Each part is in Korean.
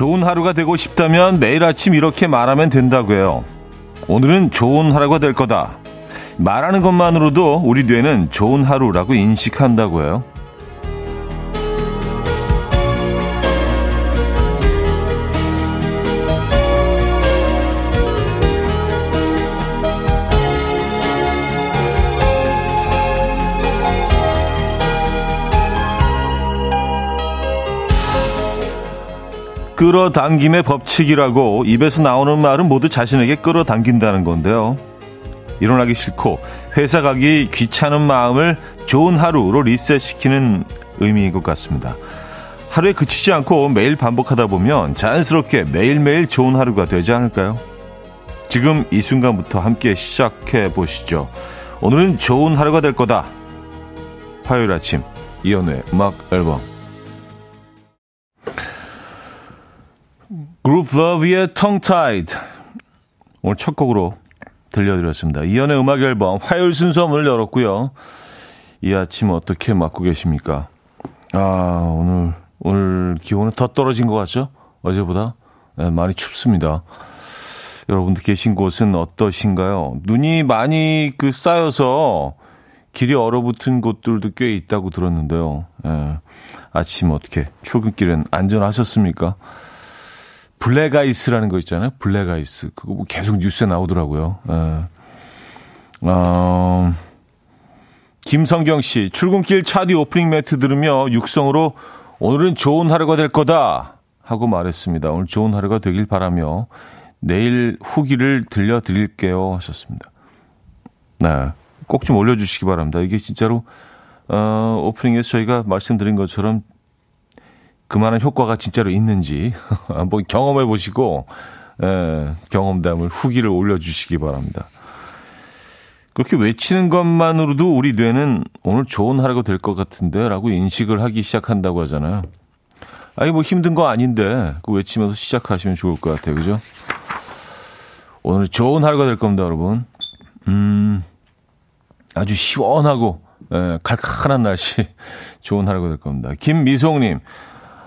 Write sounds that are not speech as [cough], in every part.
좋은 하루가 되고 싶다면 매일 아침 이렇게 말하면 된다고요. 오늘은 좋은 하루가 될 거다. 말하는 것만으로도 우리 뇌는 좋은 하루라고 인식한다고 해요. 끌어당김의 법칙이라고 입에서 나오는 말은 모두 자신에게 끌어당긴다는 건데요. 일어나기 싫고 회사 가기 귀찮은 마음을 좋은 하루로 리셋시키는 의미인 것 같습니다. 하루에 그치지 않고 매일 반복하다 보면 자연스럽게 매일매일 좋은 하루가 되지 않을까요? 지금 이 순간부터 함께 시작해 보시죠. 오늘은 좋은 하루가 될 거다. 화요일 아침 이현우의 음악 앨범 Grouplove의 Tongue Tied 오늘 첫 곡으로 들려드렸습니다. 이현우의 음악 앨범 화요일 순서 문을 열었고요. 이 아침 어떻게 맞고 계십니까? 아 오늘 오늘 기온은 더 떨어진 것 같죠? 어제보다 네, 많이 춥습니다. 여러분들 계신 곳은 어떠신가요? 눈이 많이 그 쌓여서 길이 얼어붙은 곳들도 꽤 있다고 들었는데요. 예, 아침 어떻게 출근길은 안전하셨습니까? black ice라는 거 있잖아요. black ice. 그거 뭐 계속 뉴스에 나오더라고요. 예. 어, 김성경 씨, 출근길 차디 오프닝 멘트 들으며 육성으로 오늘은 좋은 하루가 될 거다 하고 말했습니다. 오늘 좋은 하루가 되길 바라며 내일 후기를 들려드릴게요 하셨습니다. 네. 꼭 좀 올려주시기 바랍니다. 이게 진짜로, 어, 오프닝에서 저희가 말씀드린 것처럼 그만한 효과가 진짜로 있는지 [laughs] 한번 경험해 보시고 에, 경험담을 후기를 올려주시기 바랍니다. 그렇게 외치는 것만으로도 우리 뇌는 오늘 좋은 하루가 될 것 같은데 라고 인식을 하기 시작한다고 하잖아요. 아니 뭐 힘든 거 아닌데 그 외치면서 시작하시면 좋을 것 같아요. 그죠? 오늘 좋은 하루가 될 겁니다, 여러분. 음, 아주 시원하고 에, 칼칼한 날씨 [laughs] 좋은 하루가 될 겁니다. 김미송님,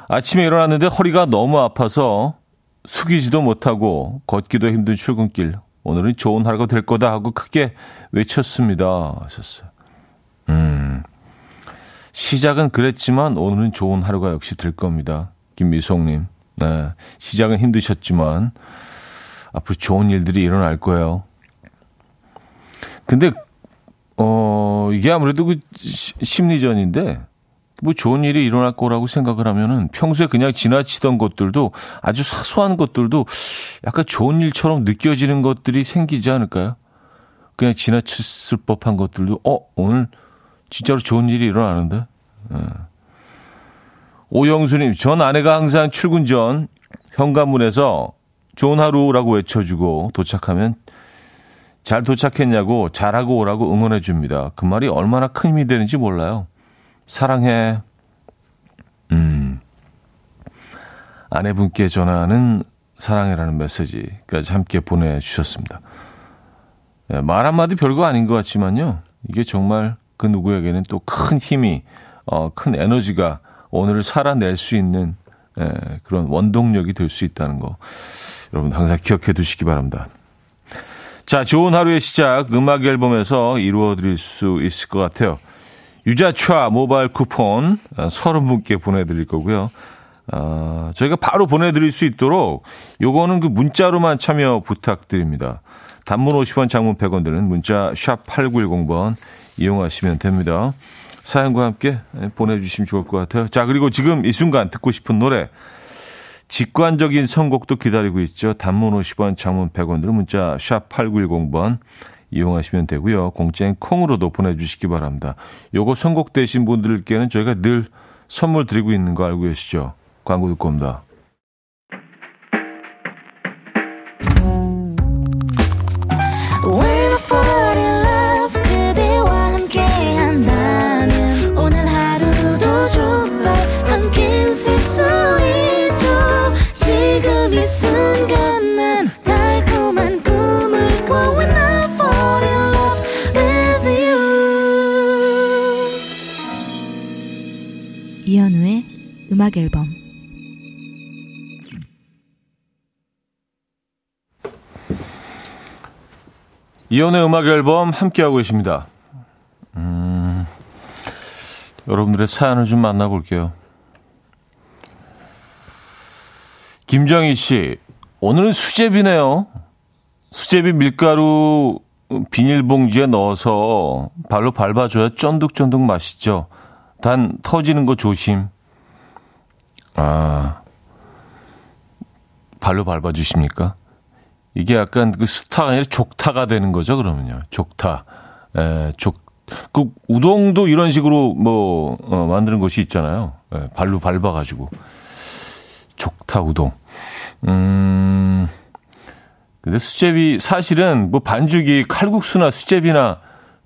아침에 일어났는데 허리가 너무 아파서 숙이지도 못하고 걷기도 힘든 출근길. 오늘은 좋은 하루가 될 거다 하고 크게 외쳤습니다. 하셨어요. 음. 시작은 그랬지만 오늘은 좋은 하루가 역시 될 겁니다. 김미송님. 네. 시작은 힘드셨지만 앞으로 좋은 일들이 일어날 거예요. 근데, 어, 이게 아무래도 그 심리전인데 뭐 좋은 일이 일어날 거라고 생각을 하면은 평소에 그냥 지나치던 것들도 아주 사소한 것들도 약간 좋은 일처럼 느껴지는 것들이 생기지 않을까요? 그냥 지나쳤을 법한 것들도 어 오늘 진짜로 좋은 일이 일어나는데. 네. 오영수님, 전 아내가 항상 출근 전 현관문에서 좋은 하루라고 외쳐주고 도착하면 잘 도착했냐고 잘하고 오라고 응원해 줍니다. 그 말이 얼마나 큰 힘이 되는지 몰라요. 사랑해. 음. 아내분께 전하는 사랑해라는 메시지까지 함께 보내주셨습니다. 네, 말 한마디 별거 아닌 것 같지만요. 이게 정말 그 누구에게는 또 큰 힘이, 어, 큰 에너지가 오늘을 살아낼 수 있는 예, 그런 원동력이 될 수 있다는 거. 여러분 항상 기억해 두시기 바랍니다. 자, 좋은 하루의 시작 음악 앨범에서 이루어 드릴 수 있을 것 같아요. 유자차 모바일 쿠폰 30분께 보내드릴 거고요. 어, 저희가 바로 보내드릴 수 있도록 요거는 그 문자로만 참여 부탁드립니다. 단문 50원, 장문 100원 드는 문자 샵 8910번 이용하시면 됩니다. 사연과 함께 보내주시면 좋을 것 같아요. 자, 그리고 지금 이 순간 듣고 싶은 노래 직관적인 선곡도 기다리고 있죠. 단문 50원, 장문 100원 드는 문자 샵 8910번 이용하시면 되고요. 공짜인 콩으로도 보내주시기 바랍니다. 요거 선곡되신 분들께는 저희가 늘 선물 드리고 있는 거 알고 계시죠? 광고 듣고 옵니다. 음악 앨범 이혼의 음악 앨범 함께하고 계십니다. 음, 여러분들의 사연을 좀 만나볼게요. 김정희 씨, 오늘은 수제비네요. 수제비 밀가루 비닐봉지에 넣어서 발로 밟아줘야 쫀득쫀득 맛있죠. 단 터지는 거 조심. 아, 발로 밟아주십니까? 이게 약간 그 스타가 아니라 족타가 되는 거죠, 그러면요. 족타. 에, 족, 그 우동도 이런 식으로 뭐, 어, 만드는 곳이 있잖아요. 에, 발로 밟아가지고. 족타 우동. 음, 근데 수제비, 사실은 뭐 반죽이 칼국수나 수제비나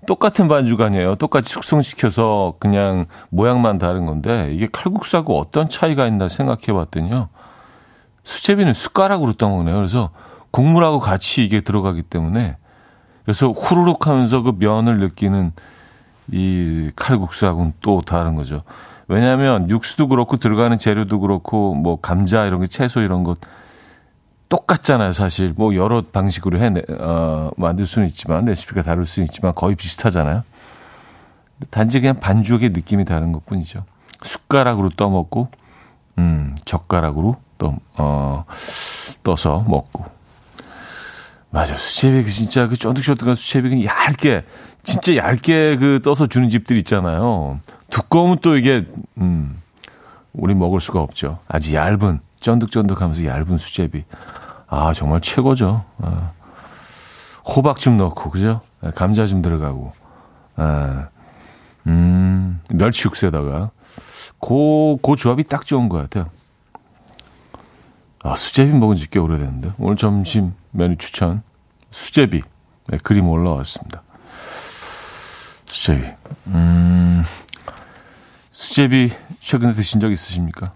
똑같은 반죽 아니에요. 똑같이 숙성시켜서 그냥 모양만 다른 건데 이게 칼국수하고 어떤 차이가 있나 생각해 봤더니요. 수제비는 숟가락으로 떠먹네요. 그래서 국물하고 같이 이게 들어가기 때문에 그래서 후루룩 하면서 그 면을 느끼는 이 칼국수하고는 또 다른 거죠. 왜냐하면 육수도 그렇고 들어가는 재료도 그렇고 뭐 감자 이런 거 채소 이런 것 똑같잖아요, 사실. 뭐 여러 방식으로 해 어, 만들 수는 있지만 레시피가 다를 수는 있지만 거의 비슷하잖아요. 단지 그냥 반죽의 느낌이 다른 것뿐이죠. 숟가락으로 떠먹고 음, 젓가락으로 또 어, 떠서 먹고. 맞아. 수제비 그 진짜 그 쫀득쫀득한 수제비 그 얇게 진짜 얇게 그 떠서 주는 집들 있잖아요. 두꺼우면 또 이게 음 우리 먹을 수가 없죠. 아주 얇은 쫀득쫀득하면서 얇은 수제비. 아, 정말 최고죠. 아, 호박 좀 넣고, 그죠? 아, 감자 좀 들어가고. 아, 음, 멸치 육수에다가. 고, 고 조합이 딱 좋은 것 같아요. 아, 수제비 먹은 지 꽤 오래됐는데. 오늘 점심 메뉴 추천. 수제비. 네, 그림 올라왔습니다. 수제비. 음, 수제비 최근에 드신 적 있으십니까?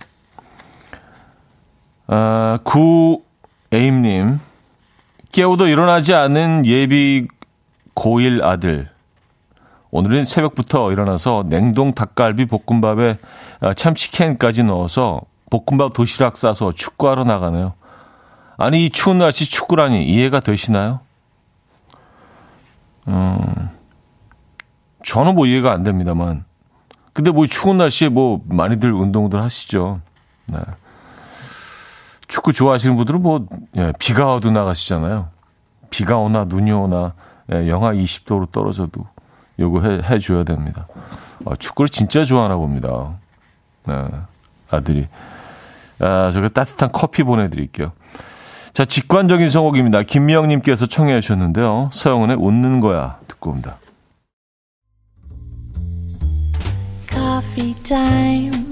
아, 구 에임님, 깨우도 일어나지 않은 예비 고1 아들. 오늘은 새벽부터 일어나서 냉동 닭갈비 볶음밥에 아, 참치캔까지 넣어서 볶음밥 도시락 싸서 축구하러 나가네요. 아니, 이 추운 날씨 축구라니 이해가 되시나요? 음, 저는 뭐 이해가 안 됩니다만. 근데 뭐 추운 날씨에 뭐 많이들 운동들 하시죠. 네. 축구 좋아하시는 분들은 뭐 예, 비가 와도 나가시잖아요. 비가 오나 눈이 오나 예, 영하 20도로 떨어져도 요거 해, 해줘야 됩니다. 아, 축구를 진짜 좋아하나 봅니다. 네, 아들이. 아, 저가 따뜻한 커피 보내드릴게요. 자, 직관적인 성곡입니다. 김미영님께서 청해 주셨는데요. 서영은의 웃는 거야 듣고 옵니다. Coffee time.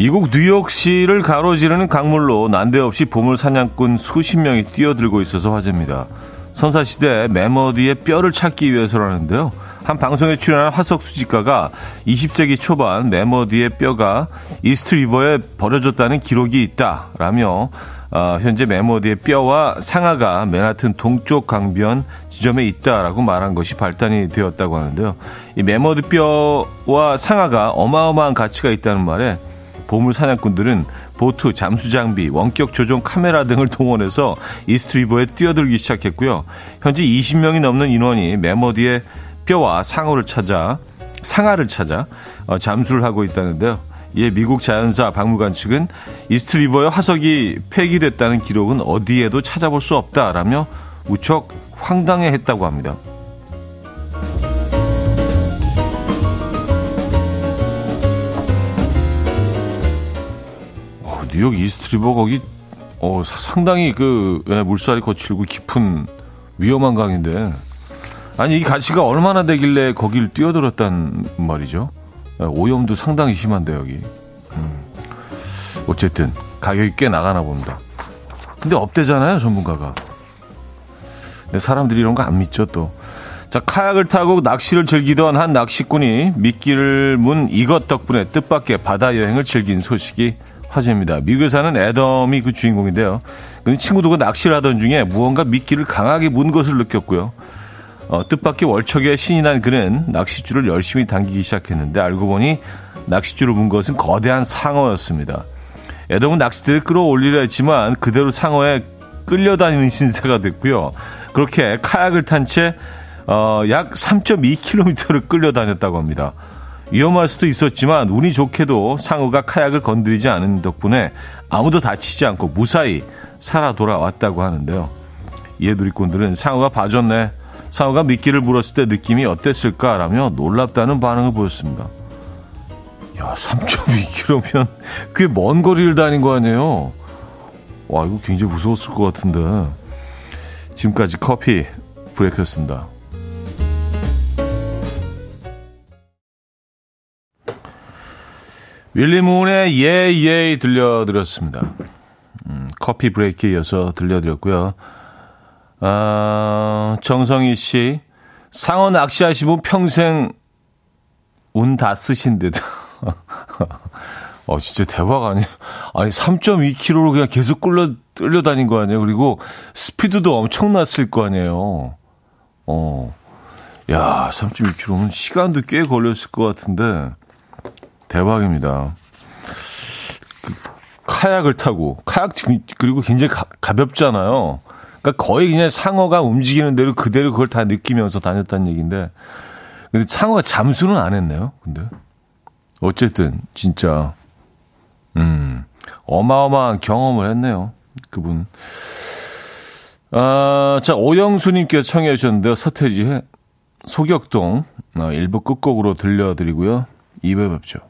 미국 뉴욕시를 가로지르는 강물로 난데없이 보물 사냥꾼 수십 명이 뛰어들고 있어서 화제입니다. 선사시대 메머디의 뼈를 찾기 위해서라는데요. 한 방송에 출연한 화석 수집가가 20세기 초반 메머디의 뼈가 이스트 리버에 버려졌다는 기록이 있다라며 어, 현재 메머디의 뼈와 상아가 맨하튼 동쪽 강변 지점에 있다라고 말한 것이 발단이 되었다고 하는데요. 이 메머디 뼈와 상아가 어마어마한 가치가 있다는 말에 보물 사냥꾼들은 보트, 잠수 장비, 원격 조종 카메라 등을 동원해서 이스트리버에 뛰어들기 시작했고요. 현재 20명이 넘는 인원이 메머디의 뼈와 상어를 찾아 상아를 찾아 어, 잠수를 하고 있다는데요. 이에 미국 자연사 박물관 측은 이스트리버의 화석이 폐기됐다는 기록은 어디에도 찾아볼 수 없다라며 무척 황당해했다고 합니다. 뉴욕 이스트 리버 거기 어, 상당히 그 예, 물살이 거칠고 깊은 위험한 강인데 아니 이 가치가 얼마나 되길래 거길 뛰어들었단 말이죠. 예, 오염도 상당히 심한데 여기. 음. 어쨌든 가격이 꽤 나가나 봅니다. 근데 없대잖아요 전문가가. 근데 사람들이 이런 거 안 믿죠 또. 자, 카약을 타고 낚시를 즐기던 한 낚시꾼이 미끼를 문 이것 덕분에 뜻밖의 바다 여행을 즐긴 소식이 화제입니다. 미국에 사는 애덤이 그 주인공인데요. 그 친구들과 낚시를 하던 중에 무언가 미끼를 강하게 문 것을 느꼈고요. 어, 뜻밖의 월척에 신이 난 그는 낚싯줄을 열심히 당기기 시작했는데 알고 보니 낚싯줄을 문 것은 거대한 상어였습니다. 애덤은 낚싯대를 끌어올리려 했지만 그대로 상어에 끌려다니는 신세가 됐고요. 그렇게 카약을 탄채 어, 약 3.2km를 끌려다녔다고 합니다. 위험할 수도 있었지만 운이 좋게도 상어가 카약을 건드리지 않은 덕분에 아무도 다치지 않고 무사히 살아 돌아왔다고 하는데요. 이에 누리꾼들은 상어가 봐줬네. 상어가 미끼를 물었을 때 느낌이 어땠을까라며 놀랍다는 반응을 보였습니다. 야, 3.2km면 꽤 먼 거리를 다닌 거 아니에요? 와, 이거 굉장히 무서웠을 것 같은데. 지금까지 커피 브레이크였습니다. 윌리문의 예예 예 들려드렸습니다. 음, 커피 브레이크에 이어서 들려드렸고요. 아, 정성희 씨, 상어 낚시하시면 평생 운 다 쓰신 듯. [laughs] 어, 진짜 대박 아니에요? 아니, 3.2km로 그냥 계속 끌려, 끌려다닌 거 아니에요? 그리고 스피드도 엄청났을 거 아니에요? 어. 야, 3.2km면 시간도 꽤 걸렸을 것 같은데, 대박입니다. 그, 카약을 타고, 카약, 그리고 굉장히 가, 가볍잖아요. 그러니까 거의 그냥 상어가 움직이는 대로 그대로 그걸 다 느끼면서 다녔다는 얘기인데, 근데 상어가 잠수는 안 했네요, 근데. 어쨌든, 진짜, 음, 어마어마한 경험을 했네요. 그분. 아, 자, 오영수님께서 청해 주셨는데요. 서태지의 소격동, 아, 일부 끝곡으로 들려드리고요. 2부 뵙죠.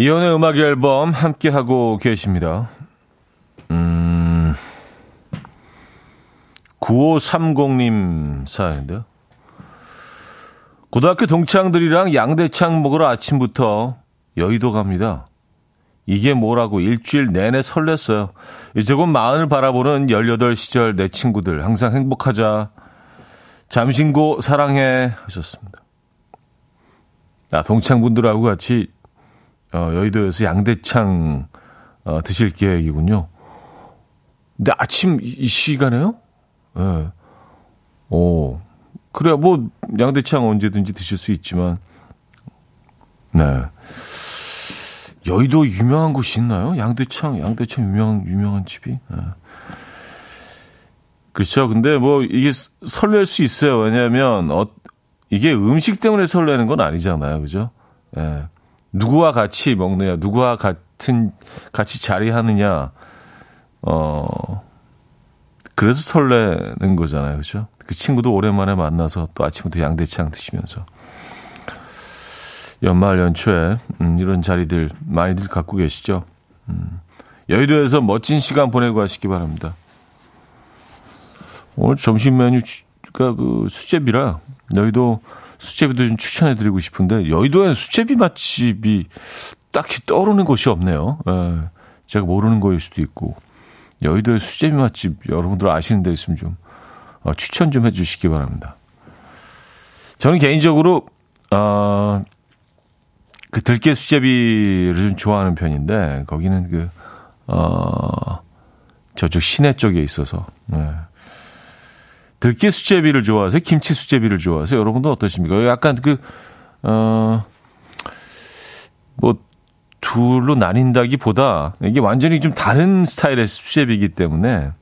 이현우의 음악 앨범 함께 하고 계십니다. 음 9530님 사연인데요. 고등학교 동창들이랑 양대창 먹으러 아침부터 여의도 갑니다. 이게 뭐라고 일주일 내내 설렜어요. 이제 곧 마흔을 바라보는 18 시절 내 친구들 항상 행복하자. 잠신고 사랑해 하셨습니다. 아, 동창분들하고 같이 어, 여의도에서 양대창 어, 드실 계획이군요. 근데 아침 이 시간에요? 예. 네. 오. 그래야 뭐 양대창 언제든지 드실 수 있지만 네. 여의도 유명한 곳이 있나요? 양대창, 양대창 유명 유명한 집이. 네. 그렇죠. 근데 뭐 이게 설렐 수 있어요. 왜냐하면 어, 이게 음식 때문에 설레는 건 아니잖아요. 그죠? 예. 누구와 같이 먹느냐, 누구와 같은 같이 자리하느냐, 어 그래서 설레는 거잖아요. 그죠? 그 친구도 오랜만에 만나서 또 아침부터 양대창 드시면서 연말 연초에 음, 이런 자리들 많이들 갖고 계시죠. 음, 여의도에서 멋진 시간 보내고 가시기 바랍니다. 오늘 점심 메뉴가 그 수제비라 여의도 수제비도 좀 추천해드리고 싶은데 여의도에 수제비 맛집이 딱히 떠오르는 곳이 없네요. 예, 제가 모르는 거일 수도 있고 여의도의 수제비 맛집 여러분들 아시는 데 있으면 좀 어, 추천 좀 해주시기 바랍니다. 저는 개인적으로 어, 그 들깨 수제비를 좀 좋아하는 편인데 거기는 그 어, 저쪽 시내 쪽에 있어서 네. 들깨 수제비를 좋아하세요? 김치 수제비를 좋아하세요? 여러분도 어떠십니까? 약간 그, 어, 뭐, 둘로 나뉜다기 보다 이게 완전히 좀 다른 스타일의 수제비이기 때문에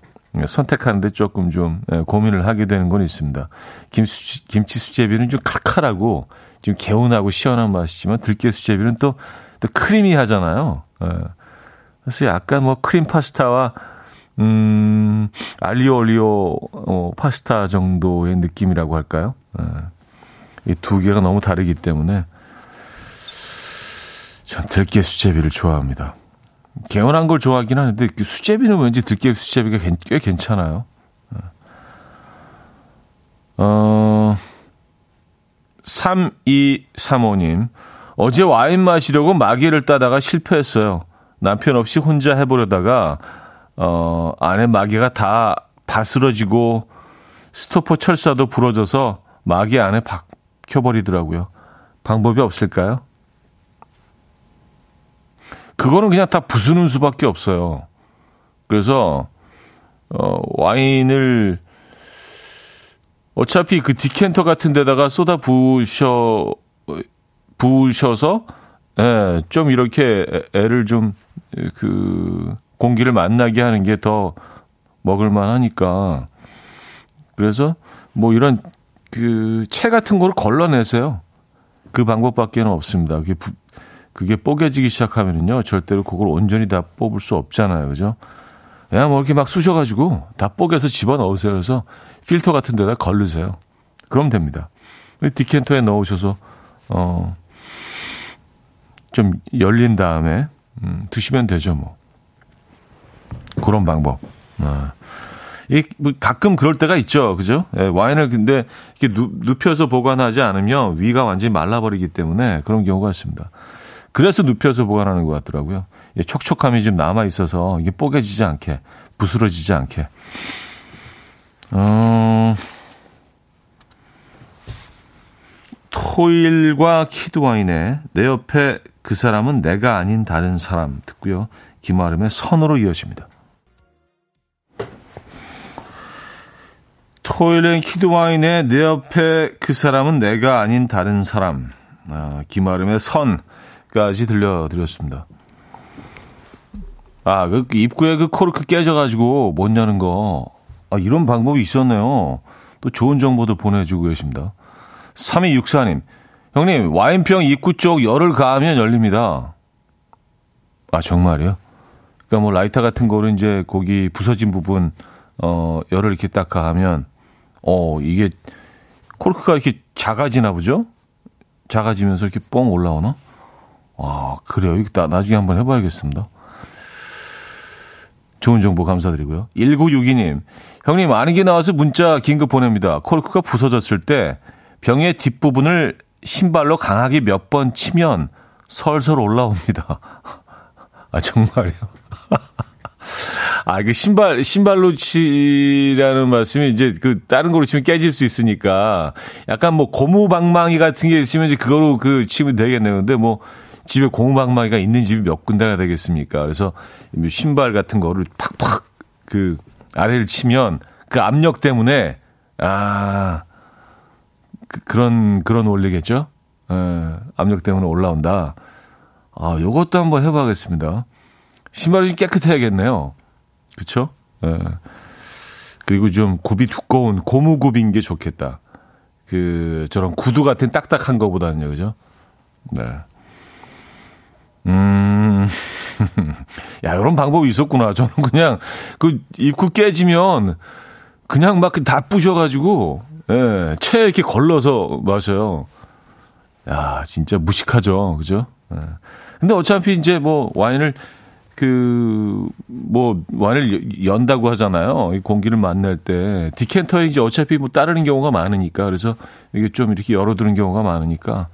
선택하는데 조금 좀 예, 고민을 하게 되는 건 있습니다. 김치, 김치 수제비는 좀 칼칼하고 좀 개운하고 시원한 맛이지만 들깨 수제비는 또, 또 크리미하잖아요. 예. 그래서 약간 뭐 크림 파스타와 음, 알리오 올리오 어, 파스타 정도의 느낌이라고 할까요? 예. 이두 개가 너무 다르기 때문에 전 들깨 수제비를 좋아합니다. 개운한 걸 좋아하긴 하는데 그 수제비는 왠지 들깨 수제비가 꽤 괜찮아요. 예. 어, 3235님. 어제 와인 마시려고 마개를 따다가 실패했어요. 남편 없이 혼자 해보려다가, 어, 안에 마개가 다 바스러지고 스토퍼 철사도 부러져서 마개 안에 박혀버리더라고요. 방법이 없을까요? 그거는 그냥 다 부수는 수밖에 없어요. 그래서, 어, 와인을 어차피 그 디켄터 같은 데다가 쏟아 부으셔, 부으셔서, 예, 좀 이렇게 애를 좀, 그, 공기를 만나게 하는 게 더 먹을만 하니까. 그래서 뭐 이런 그 채 같은 거를 걸러내세요. 그 방법밖에 는 없습니다. 그게, 부, 그게 뽀개지기 시작하면은요, 절대로 그걸 온전히 다 뽑을 수 없잖아요. 그죠? 그냥 뭐 이렇게 막 쑤셔가지고 다 뽀개서 집어 넣으세요. 그래서 필터 같은 데다 걸르세요. 그럼 됩니다. 디켄터에 넣으셔서, 어, 좀 열린 다음에, 음, 드시면 되죠, 뭐. 그런 방법. 아. 이, 뭐 가끔 그럴 때가 있죠. 그죠? 예, 와인을 근데 이렇게 눕, 눕혀서 보관하지 않으면 위가 완전히 말라버리기 때문에 그런 경우가 있습니다. 그래서 눕혀서 보관하는 것 같더라고요. 예, 촉촉함이 좀 남아 있어서 이게 뽀개지지 않게, 부스러지지 않게. 어, 토일과 키드와인의 내 옆에 그 사람은 내가 아닌 다른 사람 듣고요. 김아름의 선으로 이어집니다. 토일앤 키드와인의 내 옆에 그 사람은 내가 아닌 다른 사람. 아, 김아름의 선까지 들려드렸습니다. 아, 그 입구에 그 코르크 깨져가지고 못 여는 거. 아, 이런 방법이 있었네요. 또 좋은 정보도 보내주고 계십니다. 3264님, 형님, 와인병 입구 쪽 열을 가하면 열립니다. 아, 정말이요? 그러니까 뭐 라이터 같은 거를 이제 거기 부서진 부분, 어, 열을 이렇게 딱 가하면, 어, 이게 코르크가 이렇게 작아지나 보죠? 작아지면서 이렇게 뻥 올라오나? 아, 그래요. 이거 나중에 한번 해봐야겠습니다. 좋은 정보 감사드리고요. 1962님, 형님, 아는 게 나와서 문자 긴급 보냅니다. 코르크가 부서졌을 때 병의 뒷부분을 신발로 강하게 몇 번 치면 설설 올라옵니다. [laughs] 아, 정말요? [laughs] 아, 그 신발, 신발로 치라는 말씀이 이제 그 다른 거로 치면 깨질 수 있으니까 약간 뭐 고무방망이 같은 게 있으면 이제 그거로 그 치면 되겠네요. 근데 뭐 집에 고무방망이가 있는 집이 몇 군데가 되겠습니까? 그래서 신발 같은 거를 팍팍 그 아래를 치면 그 압력 때문에 아 그, 런 그런 원리겠죠? 에, 예, 압력 때문에 올라온다. 아, 요것도 한번 해봐야겠습니다. 신발이 좀 깨끗해야겠네요. 그쵸? 에. 그리고 좀 굽이 두꺼운 고무굽인 게 좋겠다. 그, 저런 구두 같은 딱딱한 거보다는요, 그죠? 네. 음, [laughs] 야, 이런 방법이 있었구나. 저는 그냥 그 입구 깨지면 그냥 막 다 부셔가지고, 예, 채 이렇게 걸러서 마셔요. 야, 진짜 무식하죠. 그죠? 예. 근데 어차피 이제 뭐 와인을 그, 뭐, 와인을 연다고 하잖아요. 이 공기를 만날 때. 디켄터에 이제 어차피 뭐 따르는 경우가 많으니까. 그래서 이게 좀 이렇게 열어두는 경우가 많으니까.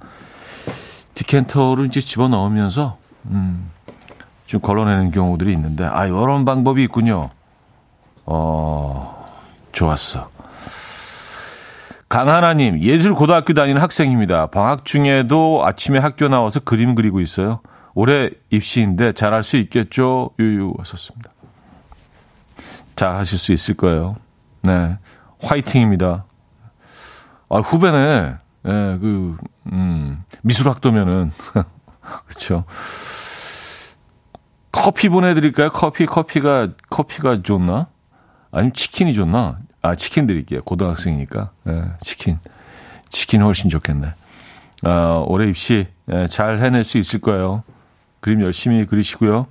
디켄터를 이제 집어 넣으면서 음, 좀 걸러내는 경우들이 있는데, 아, 이런 방법이 있군요. 어, 좋았어. 강하나님, 예술고등학교 다니는 학생입니다. 방학 중에도 아침에 학교 나와서 그림 그리고 있어요. 올해 입시인데 잘할 수 있겠죠? 유유 왔었습니다. 잘 하실 수 있을 거예요. 네. 화이팅입니다. 아, 후배네. 예, 네, 그, 음, 미술학도면은. [laughs] 그쵸. 커피 보내드릴까요? 커피, 커피가, 커피가 좋나? 아니면 치킨이 좋나? 아, 치킨 드릴게요. 고등학생이니까. 예, 치킨. 치킨 훨씬 좋겠네. 아, 올해 입시 예, 잘 해낼 수 있을 거예요. 그림 열심히 그리시고요.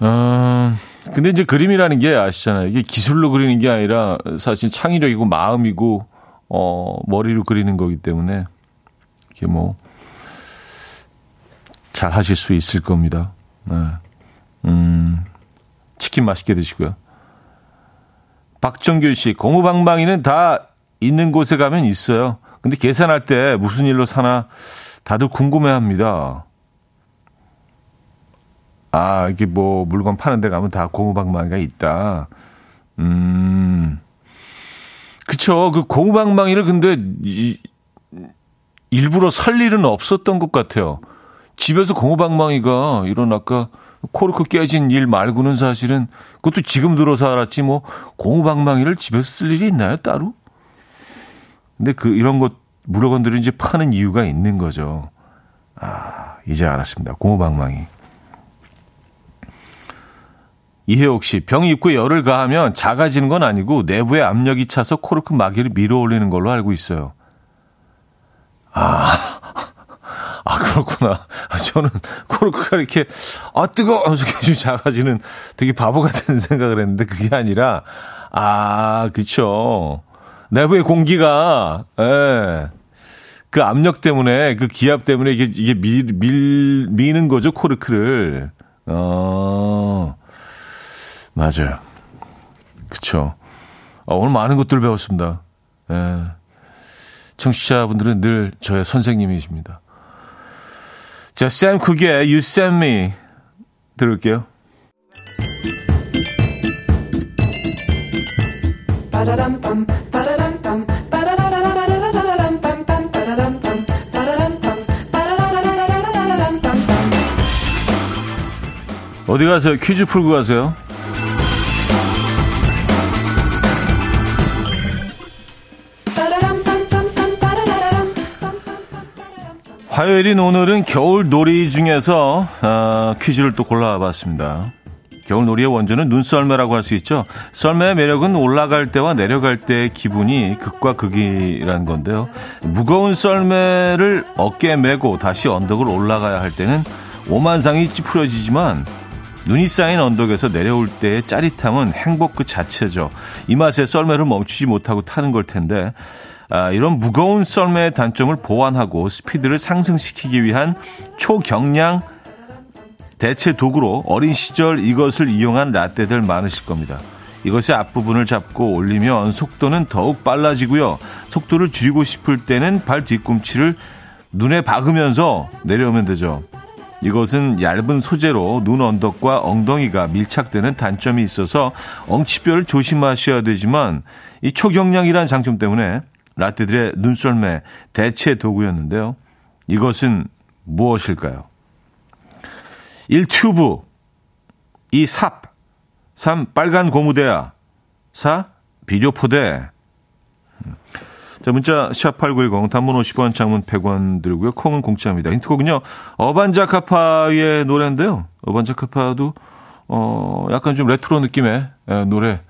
어, 근데 이제 그림이라는 게 아시잖아요. 이게 기술로 그리는 게 아니라 사실 창의력이고 마음이고 어 머리로 그리는 거기 때문에 이게 뭐 잘 하실 수 있을 겁니다. 네. 음, 치킨 맛있게 드시고요. 박정규 씨, 고무방망이는 다 있는 곳에 가면 있어요. 근데 계산할 때 무슨 일로 사나 다들 궁금해 합니다. 아, 이게 뭐 물건 파는 데 가면 다 고무방망이가 있다. 음. 그쵸. 그 고무방망이를 근데 이, 일부러 살 일은 없었던 것 같아요. 집에서 고무방망이가 이런 아까 코르크 깨진 일 말고는 사실은 그것도 지금 들어서 알았지 뭐 고무방망이를 집에서 쓸 일이 있나요 따로? 근데 그 이런 것 물건들을 이제 파는 이유가 있는 거죠. 아 이제 알았습니다. 고무방망이. 이혜옥 씨, 병 입고 열을 가하면 작아지는 건 아니고 내부에 압력이 차서 코르크 마개를 밀어 올리는 걸로 알고 있어요. 아, [laughs] 아, 그렇구나. 저는 코르크가 이렇게, 아, 뜨거워! 하면서 계속 작아지는 되게 바보 같은 [laughs] 생각을 했는데 그게 아니라, 아, 그쵸. 내부의 공기가, 예. 그 압력 때문에, 그 기압 때문에 이게, 이게 밀, 밀, 미는 거죠, 코르크를. 어. 맞아요. 그쵸. 어, 오늘 많은 것들을 배웠습니다. 예. 청취자분들은 늘 저의 선생님이십니다. 자, 샘 쿡의 You Send Me 들을게요. 어디 가세요? 퀴즈 풀고 가세요. 화요일인 오늘은 겨울 놀이 중에서 어, 퀴즈를 또 골라봤습니다. 겨울 놀이의 원조는 눈썰매라고 할 수 있죠. 썰매의 매력은 올라갈 때와 내려갈 때의 기분이 극과 극이라는 건데요. 무거운 썰매를 어깨에 메고 다시 언덕을 올라가야 할 때는 오만상이 찌푸려지지만 눈이 쌓인 언덕에서 내려올 때의 짜릿함은 행복 그 자체죠. 이 맛에 썰매를 멈추지 못하고 타는 걸 텐데 아, 이런 무거운 썰매의 단점을 보완하고 스피드를 상승시키기 위한 초경량 대체 도구로 어린 시절 이것을 이용한 라떼들 많으실 겁니다. 이것의 앞부분을 잡고 올리면 속도는 더욱 빨라지고요. 속도를 줄이고 싶을 때는 발 뒤꿈치를 눈에 박으면서 내려오면 되죠. 이것은 얇은 소재로 눈 언덕과 엉덩이가 밀착되는 단점이 있어서 엉치뼈를 조심하셔야 되지만 이 초경량이라는 장점 때문에 라떼들의 눈썰매 대체 도구였는데요. 이것은 무엇일까요? 1. 튜브 2. 삽 3. 빨간 고무대야 4. 비료포대 자, 문자 샵8910 단문 50원 장문 100원 들고요. 콩은 공짜입니다. 힌트곡은요. 어반자카파의 노래인데요. 어반자카파도 어 약간 좀 레트로 느낌의 노래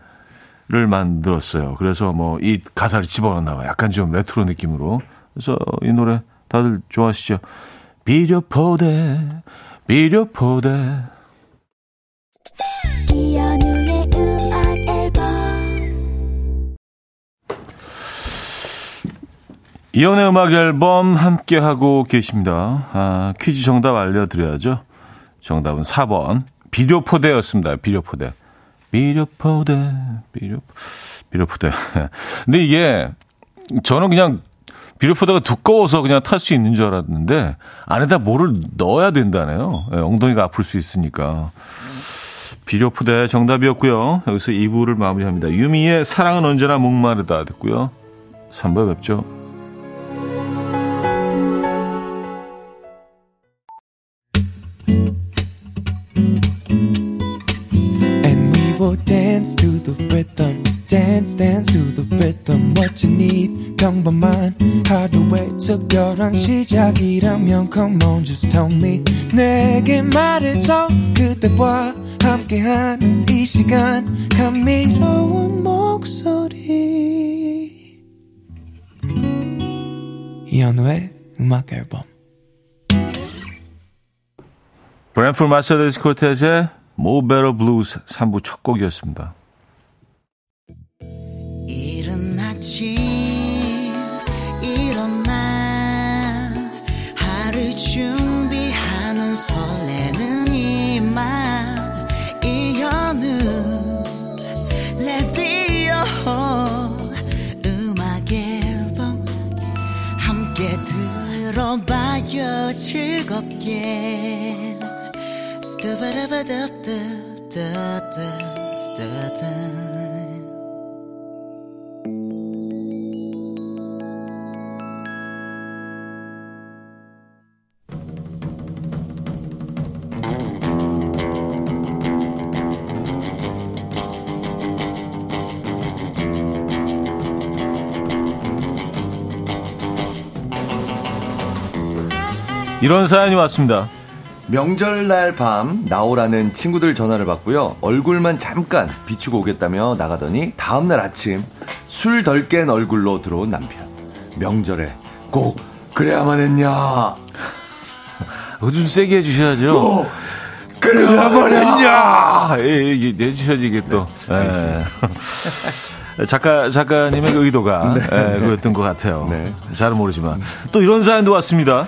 를 만들었어요. 그래서 뭐 이 가사를 집어넣나 봐요. 약간 좀 레트로 느낌으로. 그래서 이 노래 다들 좋아하시죠? 비료포대, 비료포대. 이연의 음악 앨범 함께 하고 계십니다. 아, 퀴즈 정답 알려드려야죠. 정답은 4번. 비료포대였습니다. 비료포대. 비료포대, 비료, 비료포대. 근데 이게, 저는 그냥 비료포대가 두꺼워서 그냥 탈 수 있는 줄 알았는데, 안에다 뭐를 넣어야 된다네요. 네, 엉덩이가 아플 수 있으니까. 비료포대 정답이었고요. 여기서 2부를 마무리합니다. 유미의 사랑은 언제나 목마르다 듣고요. 3부에 뵙죠. 평범한 하루의 특별한 시작이라면 come on just tell me. 내게 말해줘. 그대와 함께한 이 시간. 감미로운 목소리. 이현우의 음악 앨범. 브랜풀 마셔데스 코테제 모베러 블루스 3부 첫 곡이었습니다. 이른 아침 즐겁게 이런 사연이 왔습니다. 명절날 밤 나오라는 친구들 전화를 받고요. 얼굴만 잠깐 비추고 오겠다며 나가더니 다음날 아침 술 덜 깬 얼굴로 들어온 남편. 명절에 꼭 그래야만 했냐? [laughs] 좀 세게 해주셔야죠. 꼭 그래야만 했냐? 예, 예, 예, 해주셔야지 이게 또. 예. 작가, 작가님의 그 의도가 예, 그랬던 것 같아요. 네. 잘은 모르지만. 또 이런 사연도 왔습니다.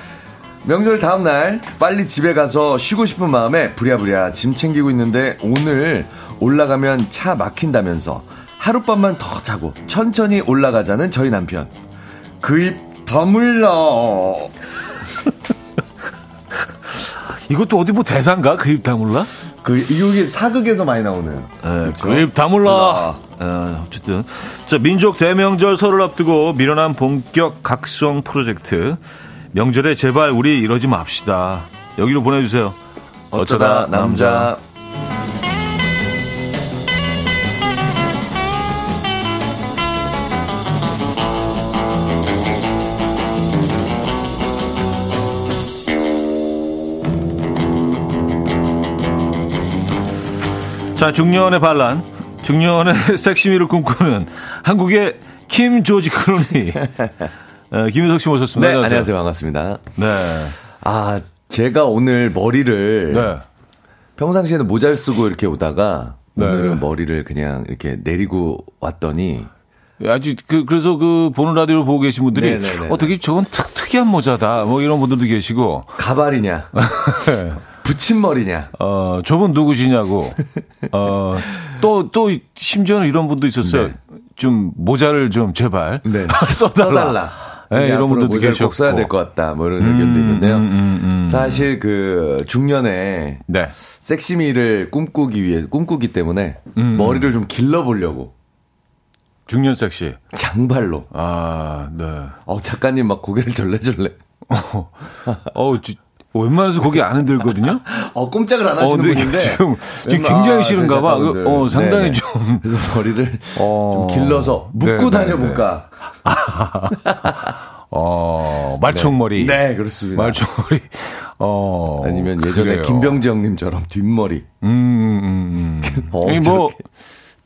명절 다음날 빨리 집에 가서 쉬고 싶은 마음에 부랴부랴 짐 챙기고 있는데 오늘 올라가면 차 막힌다면서 하룻밤만 더 자고 천천히 올라가자는 저희 남편. 그입 다물러. [laughs] 이것도 어디 뭐 대사인가? 그 입 다물라? 그 이게 사극에서 많이 나오는. 예, 그입 다물라. 어, 어쨌든. 자, 민족 대명절 설을 앞두고 밀어난 본격 각성 프로젝트. 명절에 제발 우리 이러지 맙시다. 여기로 보내주세요. 어쩌다 남자. 자, 중년의 반란, 중년의 [laughs] 섹시미를 꿈꾸는 한국의 킴 조지 클로니. 어, 김윤석 씨 모셨습니다. 네, 안녕하세요. 반갑습니다. 네. 아, 제가 오늘 머리를 네. 평상시에는 모자를 쓰고 이렇게 오다가 네. 오늘은 머리를 그냥 이렇게 내리고 왔더니 아주 그 그래서 그 보는 라디오를 보고 계신 분들이 네네네. 어 되게 저건 특, 특이한 모자다 뭐 이런 분들도 계시고 가발이냐, [laughs] 붙임머리냐. 어 저분 누구시냐고 어또 또 심지어는 이런 분도 있었어요 네. 좀 모자를 좀 제발 네. [laughs] 써달라, 써달라. 네, 이런 분들도 계셨고 꼭 써야 될 것 같다. 뭐 이런 의견도 있는데요. 음, 음. 사실 그 중년에 네 섹시미를 꿈꾸기 위해 꿈꾸기 때문에 음. 머리를 좀 길러보려고 중년 섹시 장발로. 아 네 어 작가님 막 고개를 절레절레. [laughs] 어 지- 웬만해서 거기 안 흔들거든요. [laughs] 어 꼼짝을 안 어, 하시는 근데 분인데 지금, 지금 굉장히 아, 싫은가 봐. 그, 어. 상당히 네네. 좀. [laughs] 그래서 머리를 어. 좀 길러서 묶고 네, 다녀볼까. [laughs] 어, 말총머리. 네, 그렇습니다. 말총머리. 어. 아니면 예전에 그래요. 김병지 형님처럼 뒷머리. 음, 음, 음. 어, 뭐.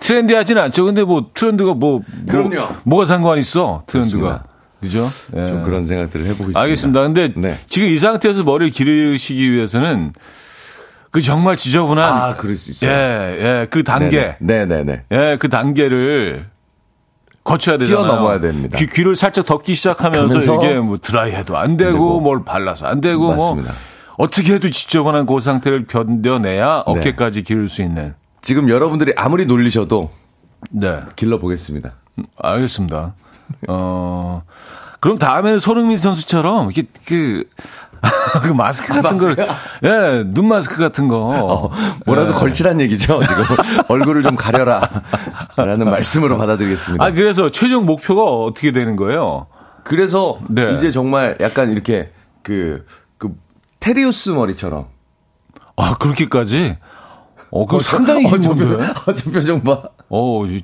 트렌디하진 않죠. 근데 뭐, 트렌드가 뭐. 뭐 그럼요. 뭐가 상관 있어, 트렌드가. 그렇습니다. 그죠? 예. 좀 그런 생각들을 해보고 있습니다. 알겠습니다. 근데 네. 지금 이 상태에서 머리를 기르시기 위해서는 그 정말 지저분한. 아, 그럴 수 있어요. 예, 예, 그 단계. 네 네 네. 예, 그 단계를 거쳐야 되잖아요. 뛰어넘어야 됩니다. 귀, 귀를 살짝 덮기 시작하면서 이게 뭐 드라이해도 안 되고 되고. 뭘 발라서 안 되고 맞습니다. 뭐 어떻게 해도 지저분한 그 상태를 견뎌내야 네. 어깨까지 기를 수 있는. 지금 여러분들이 아무리 놀리셔도 네, 길러 보겠습니다. 알겠습니다. [laughs] 어, 그럼 다음에는 손흥민 선수처럼 이게 그, [laughs] 그 마스크 같은 걸, 예, 눈 마스크 같은 거. 어, 뭐라도 예. 걸치란 얘기죠. 지금 [laughs] 얼굴을 좀 가려라. 라는 말씀으로 받아들이겠습니다. 아, 그래서 최종 목표가 어떻게 되는 거예요? 그래서 네. 이제 정말 약간 이렇게 그, 그 테리우스 머리처럼. 아, 그렇게까지? 어, 그럼 상당히 어, 저긴 건데? 표- 어, 저 표정 봐. 어, 이-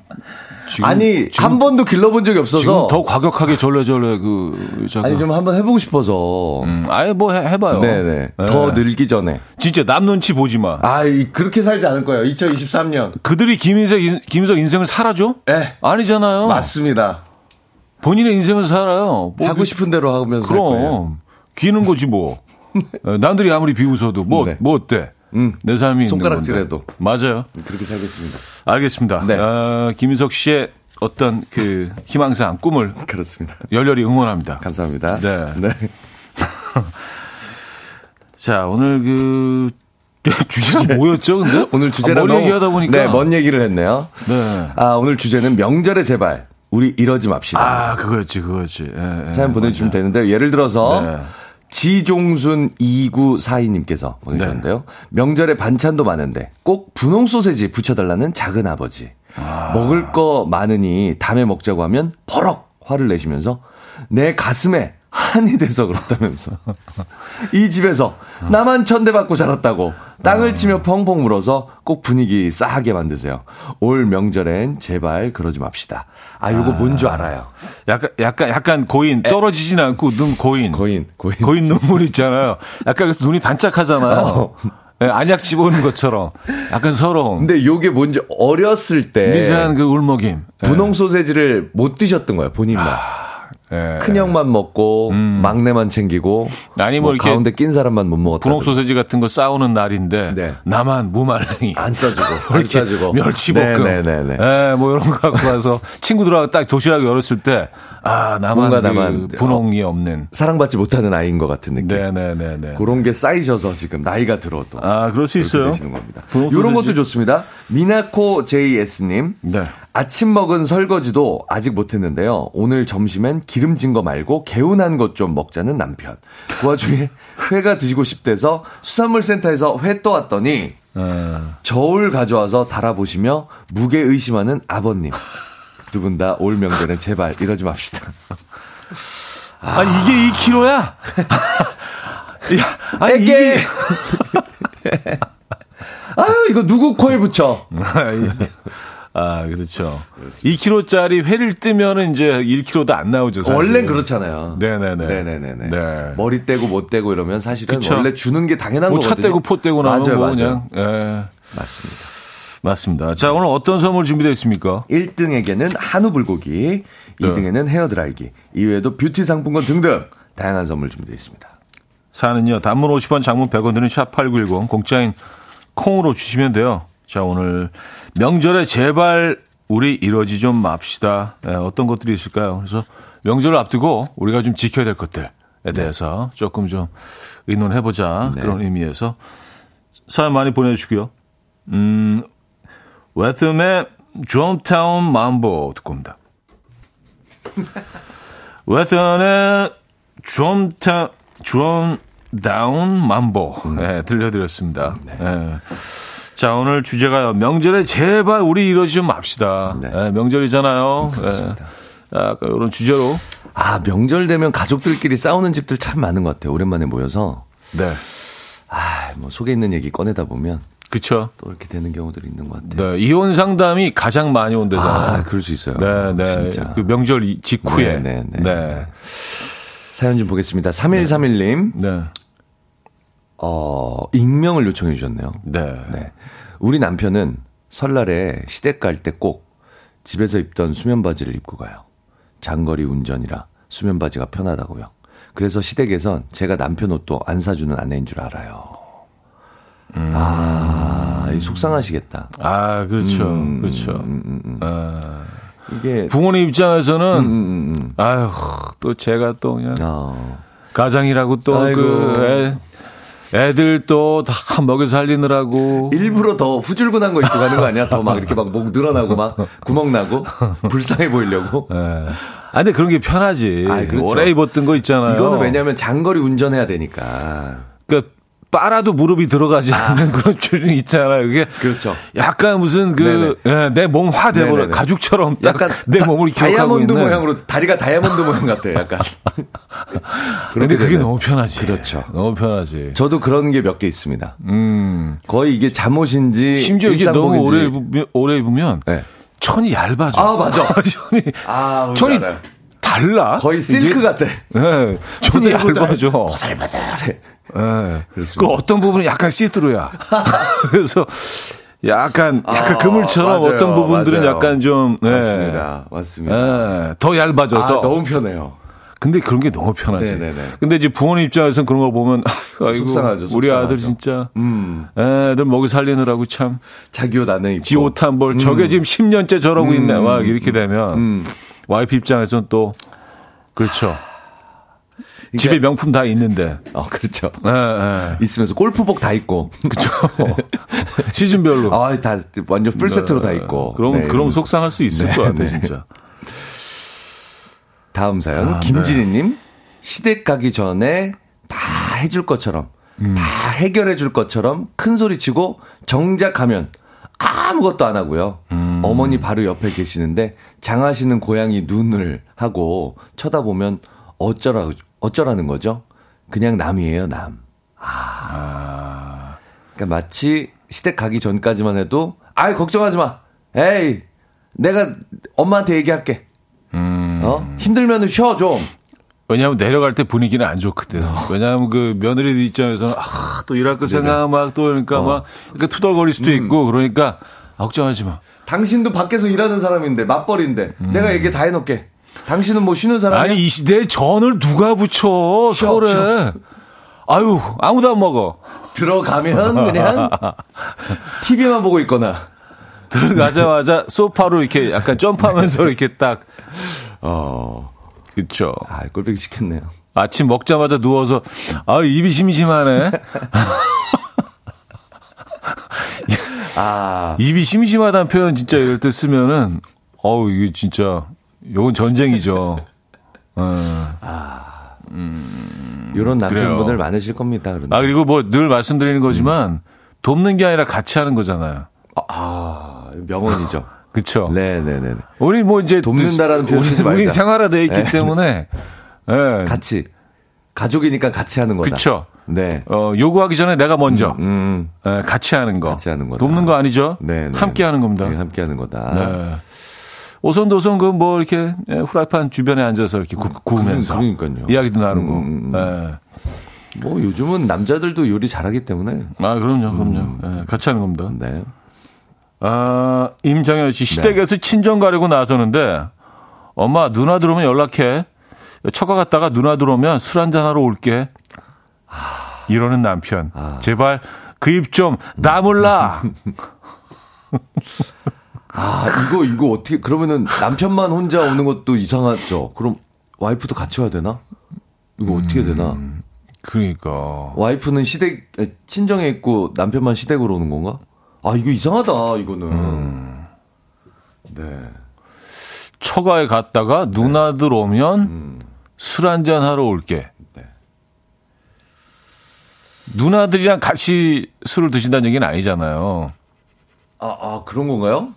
지금. 아니, 지금, 한 번도 길러본 적이 없어서. 지금 더 과격하게 절레절레 그, 잠깐. 아니, 좀 한번 해보고 싶어서. 음, 아예 뭐 해, 해봐요. 네네. 예. 더 늘기 전에. 진짜 남 눈치 보지 마. 아, 이- 그렇게 살지 않을 거예요. 2023년. 그들이 김인석, 김인석 인생을 살아줘? 예. 아니잖아요. 맞습니다. 본인의 인생을 살아요. 뭐 하고 그- 싶은 대로 하면서. 그럼. 기는 거지 뭐. 어, [laughs] 남들이 아무리 비웃어도 뭐, 네. 뭐 어때? 음. 내 삶이 손가락질해도. 맞아요. 그렇게 살겠습니다. 알겠습니다. 네. 어, 김인석 씨의 어떤 그 희망사항, 꿈을 그렇습니다. 열렬히 응원합니다. 감사합니다. 네. 네. [laughs] 자, 오늘 그 [laughs] 주제가 뭐였죠, 근데? 오늘 아, 머리 너무- 얘기하다 보니까 네, 먼 얘기를 했네요. 네. 아, 오늘 주제는 명절에 제발 우리 이러지 맙시다. 아, 그거였지, 그거였지. 예, 예, 사연 보내주시면. 되는데 예를 들어서 네. 지종순 2942님께서 보내주셨는데요. 명절에 반찬도 많은데 꼭 분홍 소세지 붙여달라는 작은 아버지. 먹을 거 많으니 다음에 먹자고 하면 버럭 화를 내시면서 내 가슴에 한이 돼서 그렇다면서 [laughs] 이 집에서 나만 천대받고 자랐다고 땅을 치며 펑펑 물어서 꼭 분위기 싸하게 만드세요. 올 명절엔 제발 그러지 맙시다. 아, 요거 뭔줄 알아요. 약간, 약간, 약간 고인, 떨어지진 않고 눈 고인. 고인, 고인. 고인 눈물 있잖아요. 약간 그래서 눈이 반짝하잖아요. 어. 예, 안약 집어오는 것처럼. 약간 서러움. 근데 요게 뭔지 어렸을 때 미세한 그 울먹임. 예. 분홍 소세지를 못 드셨던 거예요, 본인만. 예. 큰형만 먹고 막내만 챙기고 아니, 뭐 이렇게 가운데 낀 사람만 못 먹었다. 분홍 소세지 같은 거 싸우는 날인데 네. 나만 무말랭이 안 싸주고 [laughs] 안 싸주고 멸치볶음 네네네. 예, 뭐 이런 거 갖고 와서 [laughs] 친구들하고 딱 도시락이 열었을 때 아 나만 뭔가 그 나만 분홍이 없는 사랑받지 못하는 아이인 것 같은 느낌. 네네네네 그런 게 쌓이셔서 지금 나이가 들어도 아 그럴 수 있어요 되시는 겁니다. 분홍 이런 소세지. 것도 좋습니다. 미나코 JS님. 네. 아침 먹은 설거지도 아직 못했는데요. 오늘 점심엔 기름진 거 말고 개운한 것 좀 먹자는 남편. 그 와중에 [laughs] 회가 드시고 싶대서 수산물 센터에서 회 떠왔더니 어, 저울 가져와서 달아보시며 무게 의심하는 아버님. 두 분 다 올 명절엔 제발 이러지 맙시다. 아 이게 2kg야 [laughs] 야 아니 애게! 이게 [laughs] 아유, 이거 누구 코에 붙여? 아 그렇죠 2kg짜리 회를 뜨면은 이제 1kg도 안 나오죠 사실. 원래 그렇잖아요. 네네네. 네네네네. 네. 머리 떼고 못 떼고 이러면 사실은 그쵸. 원래 주는 게 당연한 뭐차 거거든요. 떼고 포 떼고 나면 맞아요, 뭐 맞아요. 그냥 예. 맞습니다. 맞습니다. 자, 오늘 어떤 선물 준비되어 있습니까? 1등에게는 한우 불고기, 네. 2등에는 헤어드라이기, 이외에도 뷰티 상품권 등등 다양한 선물 준비되어 있습니다. 사는요, 단문 50원, 장문 100원 드는 샵8910, 공짜인 콩으로 주시면 돼요. 자, 오늘 명절에 제발 우리 이러지 좀 맙시다. 예, 어떤 것들이 있을까요? 그래서 명절을 앞두고 우리가 좀 지켜야 될 것들에 대해서 조금 좀 의논해보자. 네. 그런 의미에서 사연 많이 보내주시고요. 음, 웨스의 드럼타운 mambo 듣고 옵니다. 웨스의 드럼타, 드럼다운 mambo 네, 들려드렸습니다. 네. 자, 오늘 주제가요. 명절에 제발 우리 이러지 좀 맙시다. 네. 네, 명절이잖아요. 네. 아, 이런 주제로. 아, 명절 되면 가족들끼리 싸우는 집들 참 많은 것 같아요. 오랜만에 모여서. 네. 아, 뭐 속에 있는 얘기 꺼내다 보면 그쵸. 또 이렇게 되는 경우들이 있는 것 같아요. 네. 이혼 상담이 가장 많이 온대잖아요. 아, 그럴 수 있어요. 네, 네. 진짜. 그 명절 이- 직후에. 네, 네, 네. 네. 사연 좀 보겠습니다. 3131님, 네. 어, 익명을 요청해 주셨네요. 네. 네. 우리 남편은 설날에 시댁 갈 때 꼭 집에서 입던 수면 바지를 입고 가요. 장거리 운전이라 수면 바지가 편하다고요. 그래서 시댁에선 제가 남편 옷도 안 사주는 아내인 줄 알아요. 아, 이 속상하시겠다. 아, 그렇죠. 음, 그렇죠. 음, 음, 음. 아, 이게 부모님 입장에서는, 음, 음, 음. 아유, 또 제가 또 그냥 어. 가장이라고 또 아이고. 그 애, 애들 또 다 먹여 살리느라고. 일부러 더 후줄근한 거 입고 가는 거 아니야? 더 막 이렇게 막 목 늘어나고 막 구멍 나고 [laughs] 불쌍해 보이려고. 예. 아, 근데 그런 게 편하지. 아이, 그렇죠. 오래 입었던 거 있잖아요. 이거는 왜냐면 장거리 운전해야 되니까. 그 빨아도 무릎이 들어가지 않는 그런 줄이 있잖아요. 그게 그렇죠. 약간 무슨 그 내 몸 화 돼버려 네네네. 가죽처럼 딱 약간 내 다- 몸을 기억하고 다이아몬드 있는. 모양으로 다리가 다이아몬드 모양 같아요. 약간. [laughs] 근데 그게 되네요. 너무 편하지. 그렇죠. 너무 편하지. 저도 그런 게 몇 개 있습니다. 음. 거의 이게 잠옷인지 심지어 이게 너무. 오래 입으면, 오래 입으면 네. 천이 얇아져. 아, 맞아. [laughs] 천이 아, 천이 알아요. 달라. 거의 실크 이게- 같아. 네, 천이 얇아져. 네. 그렇습니다. 그 어떤 부분은 약간 시트루야. [laughs] 그래서 약간 약간 아, 그물처럼 맞아요, 어떤 부분들은 맞아요. 약간 좀 네. 맞습니다. 맞습니다. 네, 더 얇아져서 아, 너무 편해요. 근데 그런 게 너무 편하지. 네네네. 근데 이제 부모님 입장에서는 그런 거 보면 아이고 속상하죠, 우리 속상하죠. 아들 진짜 음. 애들 먹이 살리느라고 참 자기 옷 안에 입고. 지 옷 한벌 저게 지금 10년째 저러고 있네. 막 이렇게 되면 음. 와이프 입장에서는 또 그렇죠. 집에 명품 다 있는데. 어, 그렇죠. 예, 예. 있으면서 골프복 다 입고. 그렇죠. [laughs] 시즌별로. 아, 다 완전 풀 세트로 다 입고. 그럼 네, 그럼. 속상할 수 있을 네, 것 같아 네. 진짜. 다음 사연 아, 김진희 님 시댁 가기 전에 다 해줄 것처럼 음. 다 해결해 줄 것처럼 큰 소리 치고 정작 가면 아무것도 안 하고요. 음. 어머니 바로 옆에 계시는데 장하시는 고양이 눈을 하고 쳐다보면 어쩌라 어쩌라는 거죠? 그냥 남이에요 남. 아. 그러니까 마치 시댁 가기 전까지만 해도 아이 걱정하지 마. 에이 내가 엄마한테 얘기할게. 음. 어? 힘들면 쉬어 좀. 왜냐하면 내려갈 때 분위기는 안 좋거든. 왜냐하면 그 며느리 입장에서는 아, 또 일할 거 생각 막 또 그러니까 어. 막 이렇게 투덜거릴 수도 있고 그러니까 아, 걱정하지 마. 당신도 밖에서 일하는 사람인데 맞벌인데 내가 얘기 다 해놓게. 당신은 뭐 쉬는 사람이야? 아니 이 시대에 전을 누가 붙여 쉬어, 서울에. 쉬어. 아유 아무도 안 먹어. 들어가면 그냥 [laughs] TV만 보고 있거나. 들어가자마자 소파로 이렇게 약간 점프하면서 [laughs] 이렇게 딱 어. 그쵸. 아, 꼴보기 싫겠네요. 아침 먹자마자 누워서 아 입이 심심하네. [laughs] [laughs] 아, 입이 심심하다는 표현 진짜 이럴 때 쓰면은 어우 이게 진짜 요건 전쟁이죠. 어. 요런 남편분들. 많으실 겁니다. 그런데. 아 그리고 뭐 늘 말씀드리는 거지만 돕는 게 아니라 같이 하는 거잖아요. 아, 명언이죠. [laughs] 그렇죠. 네네네. 우리 뭐 이제 돕는다라는 표현 우리, 우리. 생활화돼 있기 네. 때문에 예. 같이. 가족이니까 같이 하는 거다. 그쵸. 네. 어, 요구하기 전에 내가 먼저 음, 예, 같이 하는 거. 같이 하는 거다. 돕는 거 아니죠? 네. 네, 함께 네. 하는 겁니다. 네, 함께 하는 거다. 네. 오손도손 그 뭐 이렇게 예, 후라이팬 주변에 앉아서 이렇게 구, 구우면서 그러- 그러니까요. 이야기도 나누고. 음, 음, 예. 뭐 요즘은 남자들도 요리 잘하기 때문에. 아 그럼요, 그럼요. 예, 같이 하는 겁니다. 네. 아 임정현 씨 시댁에서 친정 가려고 나서는데 엄마 누나 들어오면 연락해. 처가 갔다가 누나 들어오면 술 한잔 하러 올게. 이러는 남편. 아. 제발 그 입 좀 나몰라. [laughs] 아, 이거, 이거 어떻게, 그러면은 남편만 혼자 오는 것도 이상하죠. 그럼 와이프도 같이 와야 되나? 이거 어떻게 되나? 그러니까. 와이프는 시댁, 에, 친정에 있고 남편만 시댁으로 오는 건가? 아, 이거 이상하다, 이거는. 음. 네. 처가에 갔다가 누나들 오면 술 한잔 하러 올게. 네. 누나들이랑 같이 술을 드신다는 얘기는 아니잖아요. 아, 아, 그런 건가요?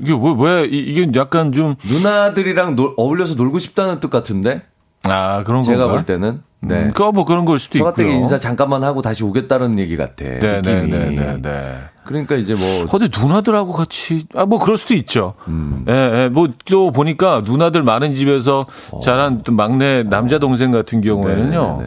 이게 왜, 왜, 이- 이게 약간 좀, 누나들이랑 놀- 어울려서 놀고 싶다는 뜻 같은데? 아, 그런 제가 건가? 볼 때는. 네. 음, 그뭐 그런 걸 수도 있고요. 처가댁에 인사 잠깐만 하고 다시 오겠다는 얘기 같아. 네, 느낌이. 네, 네, 네, 네. 그러니까 이제 뭐 근데 누나들하고 같이, 아, 뭐 그럴 수도 있죠. 음. 예, 예, 뭐 또 보니까 누나들 많은 집에서 자란 또 막내 남자 동생 같은 경우에는요.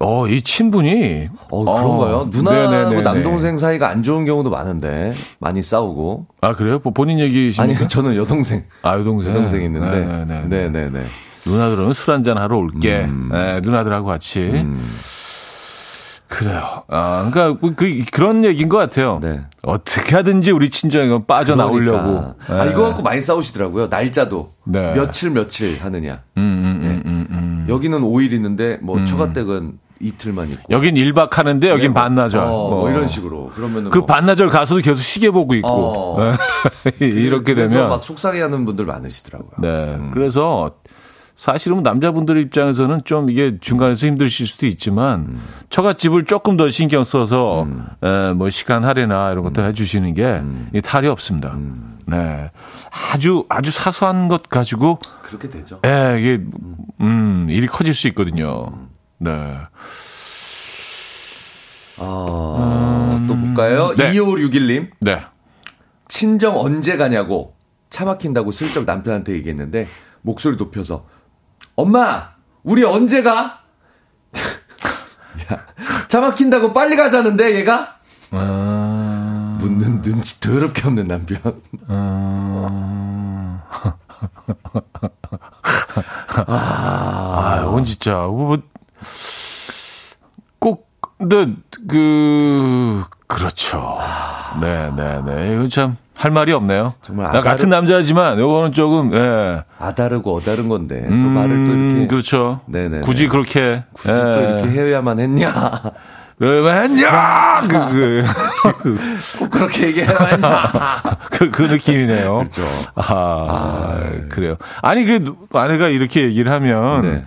어. 네, 네, 네. 어, 이 친분이. 어, 그런가요? 누나하고 네네네네. 남동생 사이가 안 좋은 경우도 많은데 많이 싸우고. 아, 그래요? 뭐 본인 얘기십니까? 아니 저는 여동생, 아, 여동생. 여동생 있는데. 네네네. 네, 네, 네. 누나들은 술 한잔 하러 올게. 음. 네, 누나들하고 같이. 그래요. 아, 그러니까 뭐 그, 그런 얘기인 것 같아요. 네. 어떻게 하든지 우리 친정에 빠져나오려고. 그러니까. 아, 이거 갖고 많이 싸우시더라고요. 날짜도. 네. 며칠 며칠 하느냐. 음, 음, 음, 음, 음. 여기는 5일 있는데 뭐 처가댁은 이틀만 있고. 여긴 1박 하는데 여긴 네, 뭐, 반나절. 어, 뭐. 뭐 이런 식으로. 그러면은 그 뭐. 반나절 가서도 계속 시계 보고 있고. 어. 네. [laughs] 이렇게 그래서 되면. 막 속상해하는 분들 많으시더라고요. 네. 그래서 사실은 남자분들 입장에서는 좀 이게 중간에서 힘드실 수도 있지만 처갓집을 조금 더 신경 써서 에, 뭐 시간 할애나 이런 것도 해주시는 게 이 탈이 없습니다. 네. 아주 아주 사소한 것 가지고 그렇게 되죠. 예, 이게 음, 일이 커질 수 있거든요. 네. 아, 또 볼까요? 네. 2561님. 네. 친정 언제 가냐고 차 막힌다고 슬쩍 남편한테 얘기했는데 목소리 높여서 엄마 우리 언제 가? [laughs] 야, 차 막힌다고 빨리 가자는데 얘가 아, 묻는 눈치 더럽게 없는 남편. 아, 아, 이건 진짜, 뭐, 꼭, 근데, 그, 그렇죠. 네, 네, 네. 이거 참, 할 말이 없네요. 정말 나 아다르- 같은 남자지만, 요거는 조금, 예. 아다르고 어다른 건데 또 음, 말을 또 이렇게 그렇죠. 네네네. 굳이 그렇게. 굳이 또 이렇게 해야만 했냐? 왜 했냐! [laughs] 그, 그, 꼭 그렇게 얘기해야만 했냐? [laughs] 그, 그 느낌이네요. 그렇죠. 아, 그래요. 아니, 그, 누- 아내가 이렇게 얘기를 하면, 네.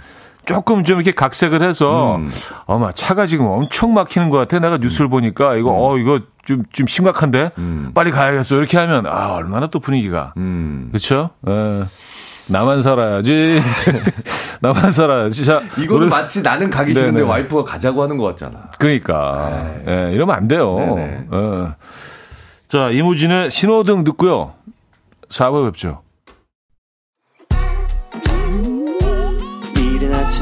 조금 좀 이렇게 각색을 해서, 음. 어마, 차가 지금 엄청 막히는 것 같아. 내가 뉴스를 보니까, 이거, 어, 이거 좀, 좀 심각한데? 음. 빨리 가야겠어. 이렇게 하면, 아, 얼마나 또 분위기가. 음. 그쵸? 예. 나만 살아야지. [laughs] 나만 살아야지. 자, 이거는 노래- 마치 나는 가기 싫은데 네네. 와이프가 가자고 하는 것 같잖아. 그러니까. 예, 이러면 안 돼요. 네네. 예. 자, 이무진의 신호등 듣고요. 4부 뵙죠.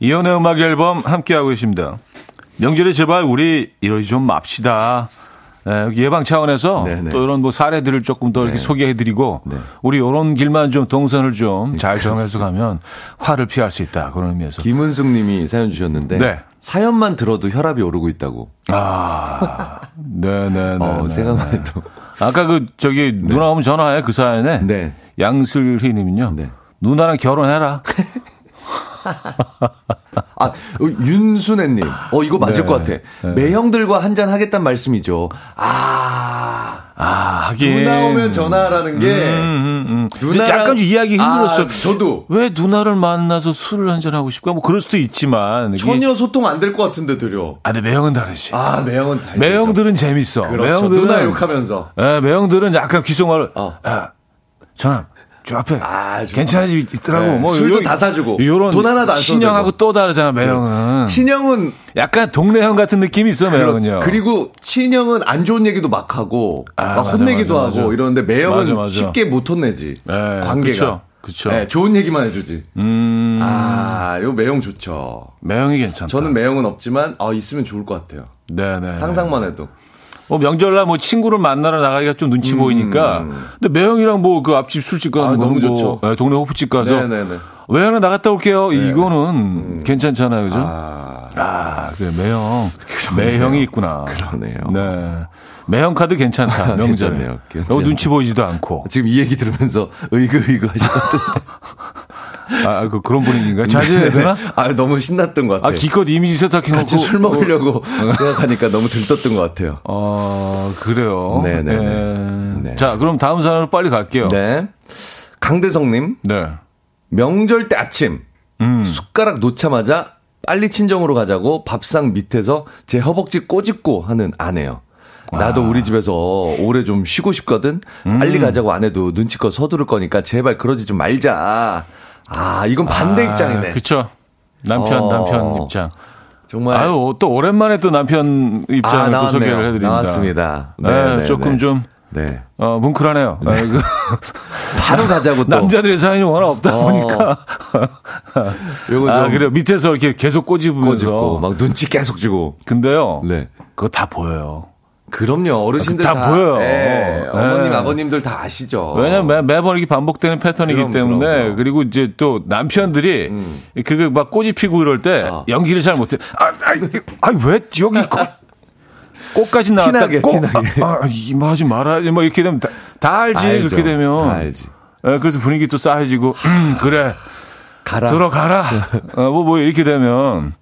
이연의 음악 앨범 함께하고 계십니다. 명절에 제발 우리 이러지 좀 맙시다. 예, 예방 차원에서 네네. 또 이런 뭐 사례들을 조금 더 이렇게 네. 소개해드리고 네. 우리 이런 길만 좀 동선을 좀 잘 정해서 가면 화를 피할 수 있다 그런 의미에서 김은숙 님이 사연 주셨는데 네. 사연만 들어도 혈압이 오르고 있다고. 아 네네네 어, 생각만 해도. 아까 그 저기 누나 오면 전화해 그 사연에 네. 양슬희님은요 네. 누나랑 결혼해라 [laughs] [laughs] 아, 어, 윤순애님. 어, 이거 맞을 네. 것 같아. 매형들과 한잔 하겠다는 말씀이죠. 아, 아 하긴 누나 오면 전화라는 게. 음, 음, 음. 누나랑- 약간 좀 이해하기 힘들었어요. 아, 저도. 왜 누나를 만나서 술을 한잔 하고 싶까? 뭐 그럴 수도 있지만 전혀 소통 안 될 것 같은데, 드려. 아, 근데 매형은 다르지. 아, 매형은 잘. 매형들은 재밌어. 그렇죠. 매형들은 누나 욕하면서. 예, 매형들은 약간 귀속말로 어. 야, 전화 저 앞에 아, 좀- 괜찮은 집 있더라고. 네, 뭐 술도 요런- 다 사주고. 요런 돈 하나도 안 친형하고. 또 다르잖아, 매형은. 친형은 약간 동네형 같은 느낌이 있어, 매형은요. 그리고 친형은 안 좋은 얘기도 막 하고 아, 막 맞아, 혼내기도 맞아, 하고 맞아. 이러는데 매형은. 쉽게 못 혼내지. 네, 관계가. 그쵸. 네, 좋은 얘기만 해주지. 음, 아, 이거 매형 좋죠. 매형이 괜찮다. 저는 매형은 없지만 아 있으면 좋을 것 같아요. 네네. 상상만 해도. 뭐 명절날 뭐 친구를 만나러 나가기가 좀 눈치 보이니까. 근데 매형이랑 뭐 그 앞집 술집 음. 아, 거 너무 뭐 좋죠. 예, 동네 호프집 가서 네네네. 매형이랑 나갔다 올게요. 이거는 괜찮잖아요, 그죠? 아, 아, 그래, 매형. 매형이 있구나. 그러네요. 네. 매형 카드 괜찮다, [laughs] 명절에. 괜찮네요. 괜찮네요. 너무 눈치 보이지도 않고. 지금 이 얘기 들으면서 [laughs] 의그의그 하셨던데. [laughs] 아, 그, 그런 분위기인가요? 자제해야 되나? 아, 너무 신났던 것 아, 같아요. 기껏 이미지 세탁해놓고. 같이 술 먹으려고 [laughs] 생각하니까 너무 들떴던 것 같아요. 어, 그래요. 네네네. 예. 네. 자, 그럼 다음 사연으로 빨리 갈게요. 네. 강대성님, 네. 명절 때 아침, 음. 숟가락 놓자마자 빨리 친정으로 가자고 밥상 밑에서 제 허벅지 꼬집고 하는 아내요. 나도 우리 집에서 오래 좀 쉬고 싶거든. 음. 빨리 가자고 아내도 눈치껏 서두를 거니까 제발 그러지 좀 말자. 아, 이건 반대 아, 입장이네. 그쵸. 남편, 어. 남편 입장. 정말. 아유, 또 오랜만에 또 남편 입장을 아, 또. 소개를 해드립니다. 나왔습니다. 네, 네, 네, 조금 네. 좀, 네. 어, 뭉클하네요. 아, 그 [laughs] 바로 가자고 또. 남자들의 사연이 워낙 없다 어. 보니까. [laughs] 요거 아, 좀 그래요. 밑에서 이렇게 계속 꼬집으면서. 꼬집고 막 눈치 계속 주고. 근데요. 네. 그거 다 보여요. 그럼요. 어르신들 다 다, 보여요. 예, 네. 어머님, 아버님들 다 아시죠. 왜냐면 매, 매번 이렇게 반복되는 패턴이기 그럼, 때문에 그럼, 그럼. 그리고 이제 또 남편들이 음. 그거 막 꼬집 피고 이럴 때 어. 연기를 잘 못해. 아, 아, 아, 왜 여기 꽃, 꽃까지 나왔다. 티나게, 꽃, 티나게. 아, 아, 이마 하지 말아. 뭐 이렇게 되면 다, 다 알지. 알죠. 그렇게 되면. 다 알지. 예, 그래서 분위기 또 쌓여지고, 음, 그래. 가라. 들어가라. 어, 뭐, 뭐, 이렇게 되면,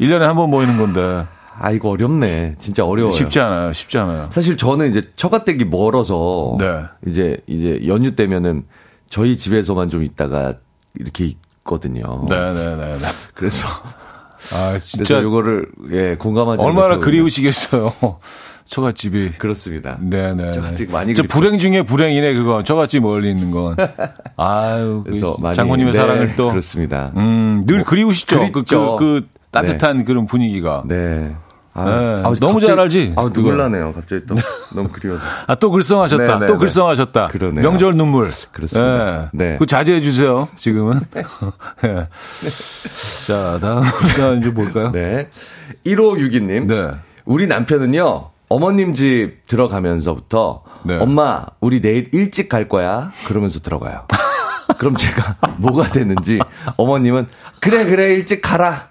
1년에 한 번 모이는 건데, 아, 이거 어렵네. 진짜 어려워요. 쉽지 않아요. 쉽지 않아요. 사실 저는 이제 처가댁이 멀어서 네. 이제 이제 연휴 때면은 저희 집에서만 좀 있다가 이렇게 있거든요. 네 네네. [laughs] 그래서 아, 그래서 진짜. 이거를 예 공감하지 얼마나 그리우시겠어요. [laughs] 처갓집이. 그렇습니다. 네 네. 처갓집 많이 저. 불행 중에 불행이네, 그거. 처갓집 멀리 있는 건. [laughs] 아유, 그래서 그 많이 장모님의 네, 사랑을 또. 그렇습니다. 음, 늘 그리우시죠. 그, 그립죠. 그, 그 따뜻한 그런 분위기가. 네. 아, 네. 너무 잘 알지? 아, 그거. 눈물 나네요. 갑자기 또 너무 그리워서. 아, 또 글썽하셨다. 네, 네, 또 네. 글썽하셨다. 그러네요. 명절 눈물. 그렇습니다. 네. 그 자제해 주세요, 지금은. 예. [laughs] 자, 다음 사연 좀 볼까요? 네. 1562님. 네. 우리 남편은요, 어머님 집 들어가면서부터, 네. 엄마, 우리 내일 일찍 갈 거야. 그러면서 들어가요. 그럼 제가 뭐가 되는지, 어머님은, 그래, 그래, 일찍 가라.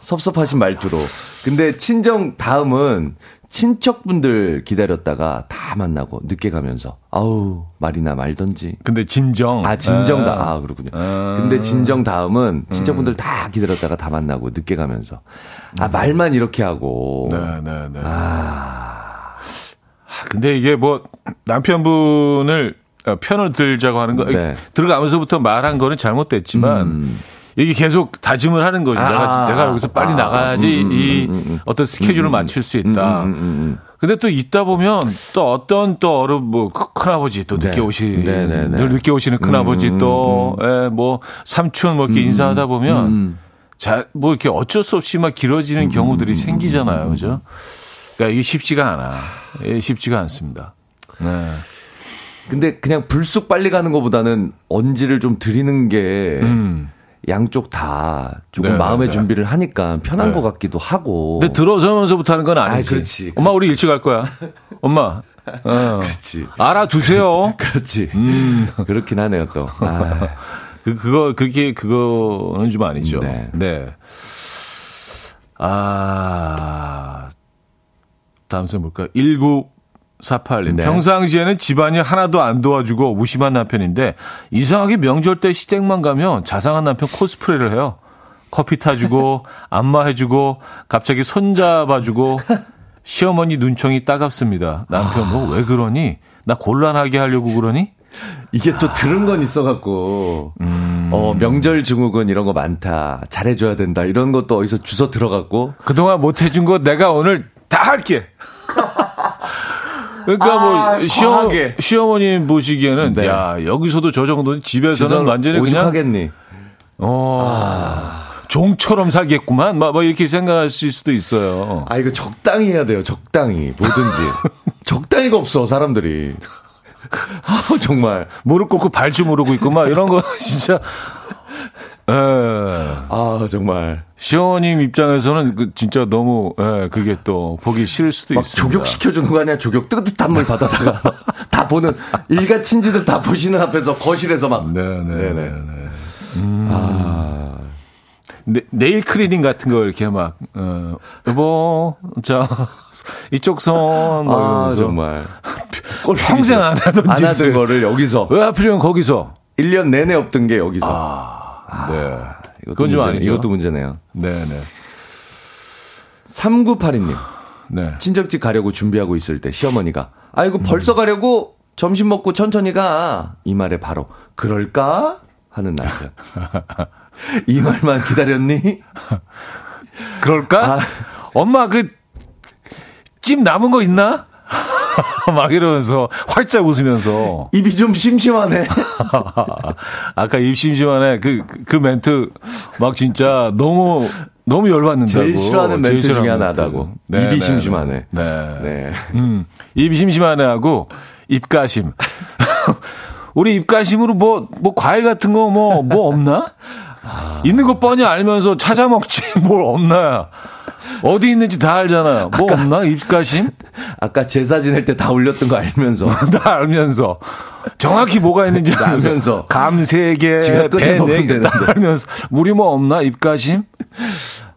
섭섭하신 말투로. 근데 친정 다음은 친척분들 기다렸다가 다 만나고 늦게 가면서, 아우, 말이나 말던지. 근데 진정. 아, 진정 다, 아. 아, 그렇군요. 아. 근데 진정 다음은 친척분들 다 기다렸다가 다 만나고 늦게 가면서. 아, 말만 이렇게 하고. 네, 네, 네. 아. 근데 이게 뭐 남편분을 어, 편을 들자고 하는 거 네. 들어가면서부터 말한 거는 잘못됐지만 이게 계속 다짐을 하는 거죠. 아, 내가 내가 여기서 빨리 아, 나가야지 음, 음, 이 음, 음. 어떤 스케줄을 맞출 수 있다. 음, 음, 음. 근데 또 있다 보면 또 어떤 또 어른 뭐 큰- 큰아버지 또 늦게 네. 오시 네, 네, 네. 늘 늦게 오시는 큰아버지 음, 음, 또뭐 삼촌 뭐 이렇게 인사하다 보면 음. 자뭐 이렇게 어쩔 수 없이 막 길어지는 경우들이 생기잖아요, 그죠? 그러니까 이게 쉽지가 않아. 예, 쉽지가 않습니다. 네. 근데 그냥 불쑥 빨리 가는 것보다는 언지를 좀 드리는 게 음. 양쪽 다 조금 네, 마음의 네, 네. 준비를 하니까 편한 네. 것 같기도 하고. 근데 들어서면서부터 하는 건 아니지. 아, 그렇지, 엄마 우리 일찍 갈 거야. 엄마. 어. 그렇지. 알아두세요. 그렇지. 음. [laughs] 그렇긴 하네요, 또. 아, [laughs] 그, 그거, 그렇게, 그거는 좀 아니죠. 네. 네. 아, 다음 선 볼까요? 1948님. 네. 평상시에는 집안이 하나도 안 도와주고 무심한 남편인데, 이상하게 명절 때 시댁만 가면 자상한 남편 코스프레를 해요. 커피 타주고, [laughs] 안마해주고, 갑자기 손잡아주고, 시어머니 눈총이 따갑습니다. 남편, 너왜 그러니? 나 곤란하게 하려고 그러니? 이게 또 들은 건 있어갖고, 어, 명절 증후군 이런 거 많다. 잘해줘야 된다. 이런 것도 어디서 주워 들어갔고. 그동안 못 해준 거 내가 오늘 다 할게. 그러니까 아, 뭐 시어. 시어머님 보시기에는 네. 야 여기서도 저 정도는 집에서는 완전히 그냥 오죽하겠니? 어 종처럼 살겠구만 막, 막 이렇게 생각하실 수도 있어요. 아, 이거 적당히 해야 돼요. 적당히. 뭐든지. [laughs] 적당히가 없어, 사람들이. [laughs] 아, 정말. 무릎 꿇고 발주 모르고 있고 막 이런 거 [laughs] 진짜 에 아, 정말. 시어머님 입장에서는 그 진짜 너무 에 그게 또 보기 싫을 수도 막 있습니다. 조격시켜주는 거 아니야? 조격 뜨뜻한 물 받아다가. [laughs] 다 보는, 일가 친지들 다 보시는 앞에서 거실에서 막. 네네. 네 네. 네, nail cleaning 같은 거 이렇게 막, 어, 여보, 자, 이쪽 손, 뭐 아. 정말. 평생 안 하던 안 짓을. 하던 거를 여기서. 왜 하필이면 거기서? 1년 내내 없던 게 여기서. 네. 이것도 좀. 아니죠. 이것도 문제네요. 네 네. 3982님. 네. 친정집 가려고 준비하고 있을 때 시어머니가 아이고 벌써 가려고 점심 먹고 천천히 가. 이 말에 바로 그럴까? 하는 남편. [laughs] 이 말만 기다렸니? 그럴까? 아. 엄마, 그, 찜 남은 거 있나? [laughs] 막 이러면서, 활짝 웃으면서. [laughs] 입이 좀 심심하네. [laughs] 아까 입 심심하네. 그, 그, 그 멘트, 막 진짜 너무, 너무 열받는다고. 제일 싫어하는 멘트 중에 싫어하는 하나다고. 멘트. 입이 네, 심심하네. 네. 네. 음, 입이 심심하네 하고, 입가심. 우리 입가심으로 뭐, 뭐, 과일 같은 거 뭐, 뭐 없나? 있는 거 뻔히 알면서 찾아 먹지, 뭘 없나야. 어디 있는지 다 알잖아요. 뭐 없나? 입가심? [laughs] 아까 제사 지낼 때 다 올렸던 거 알면서. [laughs] 다 알면서. 정확히 뭐가 있는지 알면서. 알면서. 감세 개, 지가 꺼내 배네 다. 알면서. 우리 뭐 없나? 입가심?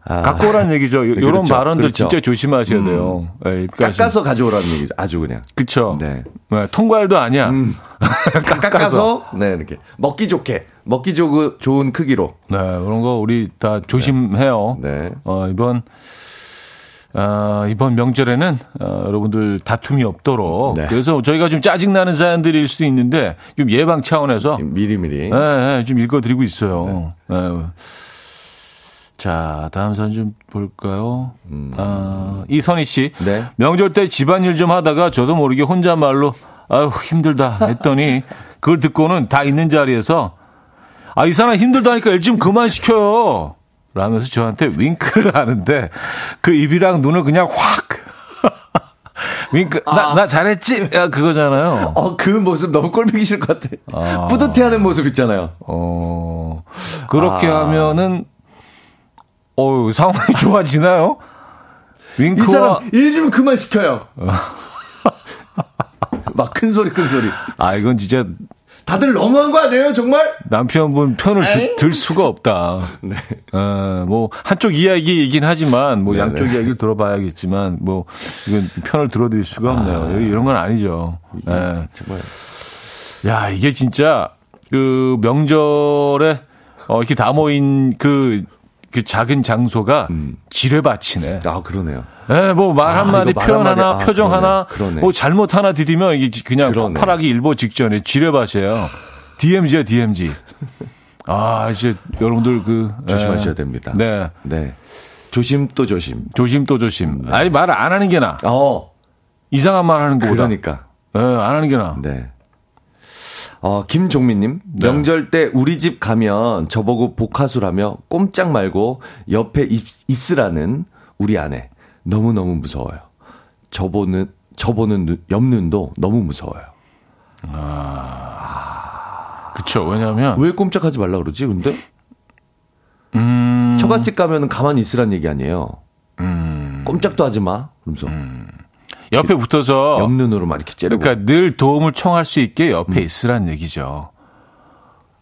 아, 갖고 오라는 얘기죠. 이런 그렇죠. 발언들 그렇죠. 진짜 조심하셔야 돼요. 네, 입가심. 깎아서 가져오라는 얘기죠. 아주 그냥. 그쵸. 네. 네, 통과일도 아니야. [laughs] 깎아서 네 이렇게 먹기 좋게 먹기 조, 좋은 크기로. 네, 그런 거 우리 다 조심해요. 네. 어, 이번, 아, 이번 명절에는, 어, 여러분들 다툼이 없도록. 네. 그래서 저희가 좀 짜증 나는 사연들일 수 있는데, 좀 예방 차원에서, 미리미리. 네, 네, 좀 읽어드리고 있어요. 네. 자, 다음 사연 좀 볼까요? 아, 이선희 씨. 네. 명절 때 집안일 좀 하다가 저도 모르게 혼잣말로 아유, 힘들다 했더니 [laughs] 그걸 듣고는 다 있는 자리에서 아, 이 사람 힘들다니까 일 좀 그만 시켜요. 라면서 저한테 윙크를 [laughs] 하는데 그 입이랑 눈을 그냥 확 [laughs] 윙크 나, 나 잘했지? 야, 그거잖아요. 어, 그 모습 너무 꼴보기 싫을 것 같아. 아. 뿌듯해하는 모습 있잖아요. 어, 그렇게 아. 하면은, 어 상황이 [laughs] 좋아지나요? 이 윙크와, 사람 일 좀 그만 시켜요. 막 큰 소리 큰 소리. 아, 이건 진짜 다들 너무한 거 아니에요, 정말? 남편분 편을 들? 들 수가 없다. [laughs] 네. 어, 뭐, 한쪽 이야기이긴 하지만, 뭐, 네네. 양쪽 이야기를 들어봐야겠지만, 뭐, 이건 편을 들어드릴 수가 없네요. 이런 건 아니죠. 예. 정말. 야, 이게 진짜 그 명절에 어, 이렇게 다 모인 그, 그 작은 장소가 지뢰밭이네. 아, 그러네요. 예, 뭐말 아, 한마디, 표현 한마디. 하나, 아, 표정 그러네. 하나, 그러네. 뭐 잘못 하나 디디면 이게 그냥 그러네. 폭발하기 일보 직전에 지뢰밭이에요. DMZ야, DMZ. 아, 이제 여러분들 그 조심하셔야 예. 됩니다. 네. 네. 조심 또 조심. 조심 또 조심. 아니 말을 안 하는 게 나. 어, 이상한 말 하는 거보다. 그러니까. 예, 안 하는 게 나. 네. 어, 김종민님. 네. 명절 때 우리 집 가면 저보고 복화수라며 꼼짝 말고 옆에 있, 있으라는 우리 아내. 너무너무 무서워요. 저보는, 저보는 눈- 옆 눈도 너무 무서워요. 그쵸. 왜냐면 왜 꼼짝하지 말라 그러지, 근데? 음. 처갓집 가면은 가만히 있으란 얘기 아니에요. 꼼짝도 하지 마. 그러면서 옆에 붙어서 옆 눈으로 막 이렇게 째려고. 그러니까 늘 도움을 청할 수 있게 옆에 있으란 얘기죠.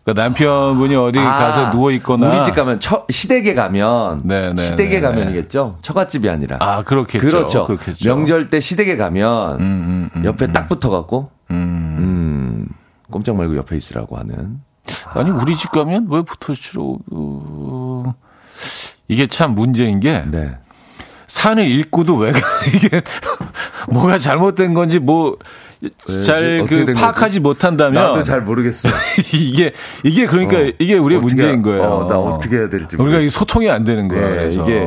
그러니까 남편분이 어디 아, 가서 누워 있거나 우리 집 가면 처, 시댁에 가면 네, 네, 시댁에 네, 가면이겠죠. 처갓집이 아니라. 아 그렇겠죠. 그렇죠. 그렇겠죠. 명절 때 시댁에 가면 음, 음, 옆에 딱 붙어갖고 음. 음, 꼼짝 말고 옆에 있으라고 하는. 아니 우리 집 가면 왜 붙어주로 어, 이게 참 문제인 게 네. 산을 읽고도 왜 [laughs] 이게 뭐가 잘못된 건지 뭐 잘그된 파악하지 못한다면 모르겠어. [laughs] 이게 이게 그러니까 어. 이게 우리의 문제인 거예요. 어, 나 어떻게 해야 될지 우리가 모르겠어. 이 소통이 안 되는 거예요. 예, 그래서 이게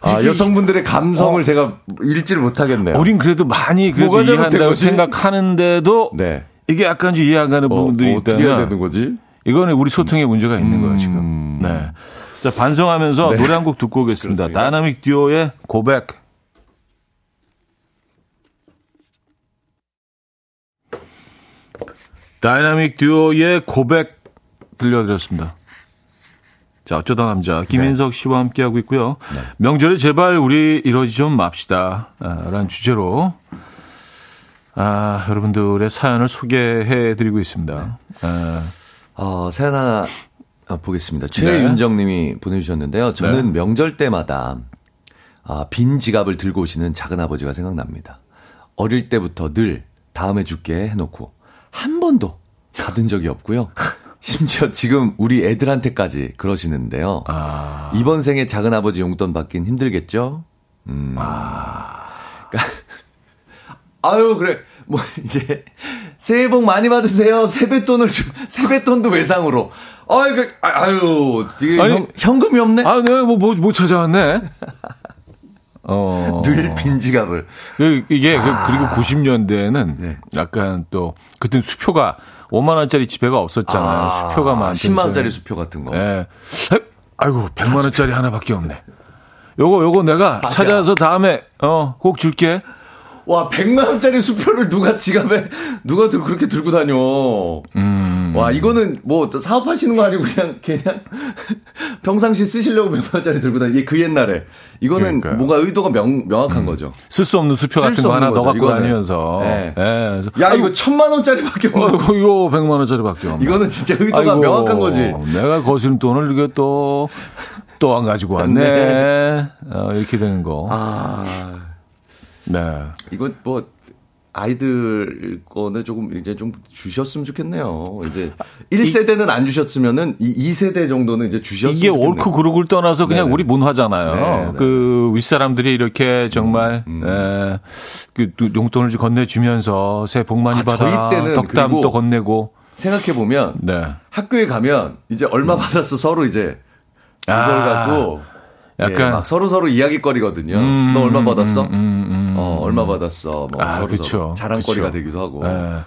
아, 이게 여성분들의 감성을 제가 읽지를 못하겠네요. 우린 그래도 많이 그래도 이해한다고? 생각하는데도 네. 이게 약간 좀 이해 안 가는 어, 부분들이 어떻게 해야 있다면 되는 거지? 이거는 우리 소통에 문제가 있는 거예요 음. 지금. 네. 자 반성하면서 네. 노래 한 곡 듣고 오겠습니다. 그렇습니다. 다이나믹 듀오의 고백. 다이나믹 듀오의 고백 들려드렸습니다. 자, 어쩌다 남자 김인석 씨와 함께 하고 있고요. 명절에 제발 우리 이러지 좀 맙시다. 아, 라는 주제로 아, 여러분들의 사연을 소개해 드리고 있습니다. 아, 어, 사연 하나 아, 보겠습니다. 최윤정 님이 보내주셨는데요. 저는 네. 명절 때마다 아, 빈 지갑을 들고 오시는 작은 아버지가 생각납니다. 어릴 때부터 늘 다음에 줄게 해놓고 한 번도 받은 적이 없고요. [laughs] 심지어 지금 우리 애들한테까지 그러시는데요. 아. 이번 생에 작은 아버지 용돈 받긴 힘들겠죠? 음. [laughs] 아유, 그래. 뭐, 이제, 새해 복 많이 받으세요. 세뱃돈을 좀, [laughs] 세뱃돈도 외상으로. 아유, 그, 아, 아유, 이게 아니, 현, 현금이 없네? 아, 내가 뭐, 뭐, 뭐 찾아왔네? [laughs] 어. 늘 빈지갑을. 그, 이게, 그, 그리고 90년대에는 네. 약간 또, 그땐 수표가 5만원짜리 지폐가 없었잖아요. 수표가 많던 10만원짜리 시절에. 수표 같은 거. 예. 아이고, 100만원짜리 하나밖에 없네. 요거, 요거 내가 찾아서 다음에, 어, 꼭 줄게. 와, 100만원짜리 수표를 누가 지갑에, 누가 들, 그렇게 들고 다녀. 음. 와, 이거는 뭐, 또 사업하시는 거 아니고 그냥, 그냥, [laughs] 평상시 쓰시려고 100만원짜리 들고 다니. 이게 그 옛날에. 이거는 그러니까요. 음. 뭔가 의도가 명, 명확한 거죠. 쓸 수 없는 수표 쓸 같은 수거 하나 없는 넣어 거죠, 갖고. 다니면서. 네. 예. 그래서 야, 이거 천만원짜리밖에 어, 없는 이거, 이거 100만원짜리밖에 없네. 이거는 진짜 의도가 아이고, 명확한 거지. 내가 거스른 돈을 이게 또, 또 안 가지고 왔네. [laughs] 네. 어, 이렇게 되는 거. 아, 네. 이거 뭐, 아이들 거는 조금 이제 좀 주셨으면 좋겠네요. 이제 1세대는 안 주셨으면은 이 2세대 정도는 이제 주셨으면 이게 좋겠네요. 옳고 그르고를 떠나서 그냥 네네. 우리 문화잖아요. 네, 네. 그 윗사람들이 이렇게 정말 에, 그 용돈을 좀 건네주면서 새해 복 많이 아, 받아 덕담도 건네고 생각해 보면 네. 학교에 가면 이제 얼마 받았어 서로 이제 이걸 아. 갖고 약간 예, 막 서로 서로 이야기거리거든요. 음, 너 얼마 받았어? 음, 음, 음. 어, 얼마 받았어? 뭐 아, 서로 그쵸. 서로 자랑거리가 그쵸. 되기도 하고. 예.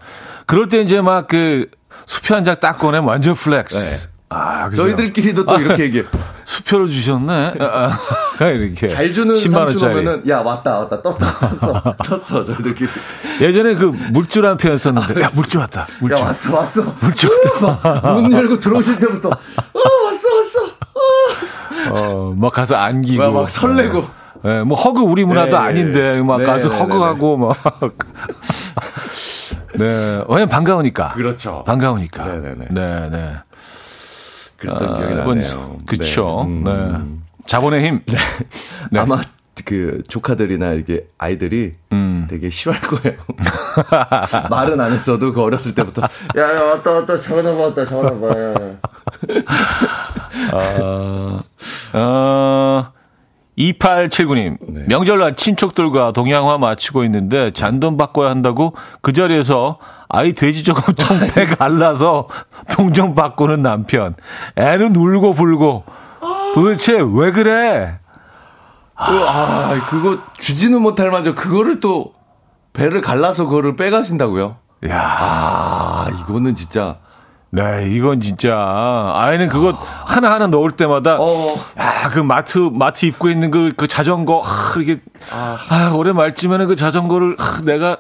그럴 때 이제 막 그 수표 한 장 딱 꺼내면 완전 flex. 네. 아, 그죠? 저희들끼리도 또 이렇게 얘기해. [laughs] 수표를 주셨네. 아, 아, [laughs] 이렇게 잘 주는 10만 삼촌 원짜리. 야 왔다 왔다 떴어 떴어 [laughs] 떴어 저희들끼리 예전에 그 물주라는 표현 썼는데 야 물주 왔다. 물주. 야 왔어 왔어 물주 왔다. 문 열고 들어오실 때부터 어 왔어 왔어 어, 막 가서 안기고. 막, 막 설레고. 예, 뭐 허그 우리 문화도 네, 아닌데 막 네, 가서 네, 허그하고 막. [laughs] 네, 왜냐면 반가우니까. 그렇죠. 반가우니까. 네, 네, 네. 네, 네. 그랬던 아, 기억이 나네요. 그쵸. 네. 네. 음. 자본의 힘. [laughs] 네. 아마 그 조카들이나 이렇게 아이들이 음. 되게 싫어할 거예요. [laughs] 말은 안 했어도 그 어렸을 때부터 야 야 왔다 왔다 전화 왔다 전화 봐. 어, 어, 2879님. 네. 명절날 친척들과 동양화 마치고 있는데 잔돈 바꿔야 한다고 그 자리에서 아이 돼지 저금통 배 갈라서 동전 바꾸는 남편. 애는 울고 불고. 도대체 왜 그래? 아 그거 주지는 못할 만저 그거를 또 배를 갈라서 그거를 빼가신다고요? 야, 아 이거는 진짜 네, 이건 진짜. 아이는 그거 하나 하나 넣을 때마다 어. 아, 그 마트, 마트 입구에 있는 그, 그 자전거, 아, 이게, 아, 올해 말쯤에는 그 자전거를, 아, 내가,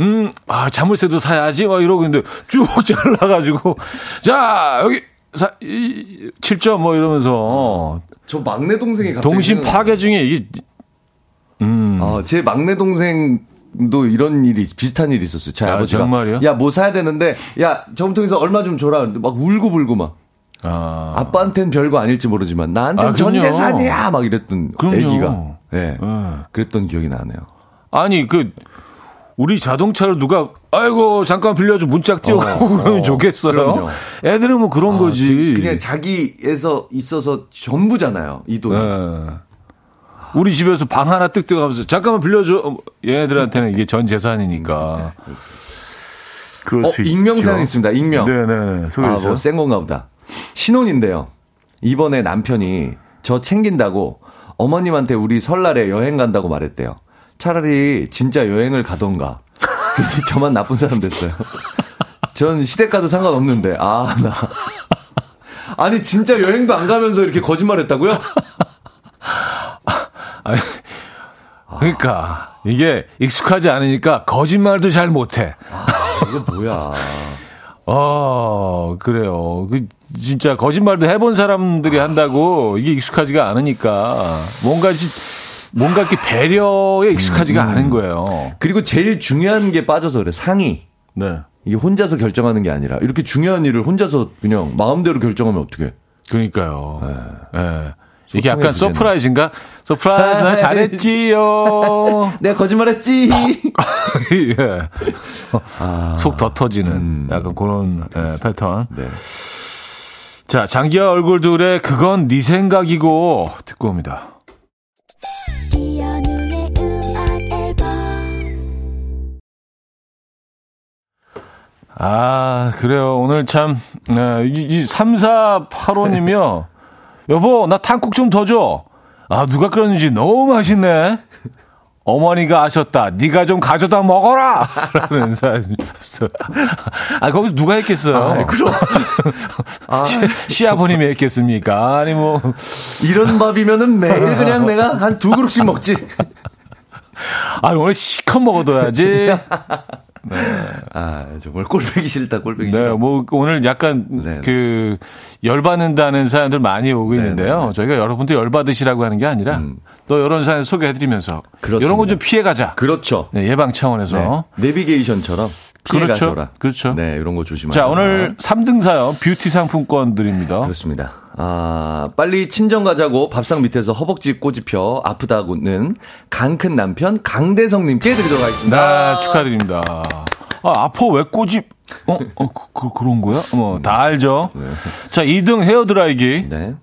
음, 아, 자물쇠도 사야지, 막 이러고 있는데, 쭉 [laughs] 잘라가지고, 자, 여기, 사, 이, 7점 뭐 이러면서, 저 막내 동생이 동심. 파괴 중에 이게, 음, 어, 제 막내 동생 도 이런 일이 비슷한 일이 있었어요. 제 아, 아, 버지가 정말요? 야, 뭐 사야 되는데 야, 저금통에서 얼마 좀 줘라. 근데 막 울고 불고 막 아, 아빠한테는 별거 아닐지 모르지만 나한테는 아, 전. 재산이야 막 이랬던 그럼요. 애기가. 예. 네. 그랬던 기억이 나네요. 아니, 그, 우리 자동차를 누가, 아이고, 잠깐 빌려줘, 문짝 띄워가고 어, 그러면 어, 좋겠어요. 그럼요. 애들은 뭐 그런 거지. 그냥 자기에서 있어서 전부잖아요. 이 돈. 예. 우리 집에서 방 하나 뜩 떼가면서 잠깐만 빌려줘. 어, 얘네들한테는 이게 전 재산이니까. 그럴 어, 수 있죠. 익명 사연 있습니다. 익명. 네네. 소개해 아. 뭐, 센 건가 보다. 신혼인데요. 이번에 남편이 저 챙긴다고 어머님한테 우리 설날에 여행 간다고 말했대요. 차라리 진짜 여행을 가던가. [laughs] 저만 나쁜 사람 됐어요. 전 시댁 가도 상관없는데, 아, 나. 아니, 진짜 여행도 안 가면서 이렇게 거짓말 했다고요? 아니, 그러니까 이게 익숙하지 않으니까 거짓말도 잘 못해. 아, 이거 뭐야. [laughs] 어, 그래요. 그 진짜 거짓말도 해본 사람들이 한다고 이게 익숙하지가 않으니까 뭔가 지- 뭔가 이렇게 배려에 익숙하지가 않은 거예요. 그리고 제일 중요한 게 빠져서 그래. 상의. 네. 이게 혼자서 결정하는 게 아니라 이렇게 중요한 일을 혼자서 그냥 마음대로 결정하면 어떡해. 그러니까. 예. 이게 약간 주제는. surprise인가? surprise 나 잘했지요. 내가 [laughs] 거짓말했지. [laughs] 예. 속더 터지는 약간 그런 예, 패턴. 네. 자, 장기하와 얼굴들의 그건 네 생각이고 듣고 옵니다. 아, 그래요. 오늘 참, 네, 이, 이 3485님이요. [laughs] 여보, 나 탕국 좀 더 줘. 아, 누가 끓였는지 너무 맛있네. 어머니가 아셨다. 네가 좀 가져다 먹어라. [laughs] 라는 사연이 있었어요. 아, 거기서 누가 했겠어요? 아, 그럼. 아, [laughs] 시, 시아버님이 했겠습니까? 아니, 뭐. 이런 밥이면은 매일 그냥 내가 한 두 그릇씩 먹지. [laughs] 아, 오늘 시컷 먹어둬야지. 아, 정말 꼴보기 싫다, 꼴보기 네, 싫어. 뭐 오늘 약간 네. 그 열받는다는 사연들 많이 오고 있는데요. 네, 네. 저희가 여러분들 열받으시라고 하는 게 아니라 또 이런 사연 소개해드리면서 그렇습니다. 이런 거 좀 피해가자. 그렇죠. 네, 예방 차원에서. 네. 내비게이션처럼 피해 그렇죠. 그렇죠. 네, 이런 거 조심하세요. 자, 오늘 3등 사연 뷰티 상품권 드립니다. 그렇습니다. 아, 빨리 친정 가자고 밥상 밑에서 허벅지 꼬집혀 아프다고는 강큰 남편 강대성님께 드리도록 하겠습니다. 네, 축하드립니다. 아, 아파 왜 꼬집? 어, 어 그, 그, 런 거야? 뭐, 다 알죠? 자, 2등 헤어드라이기. 네.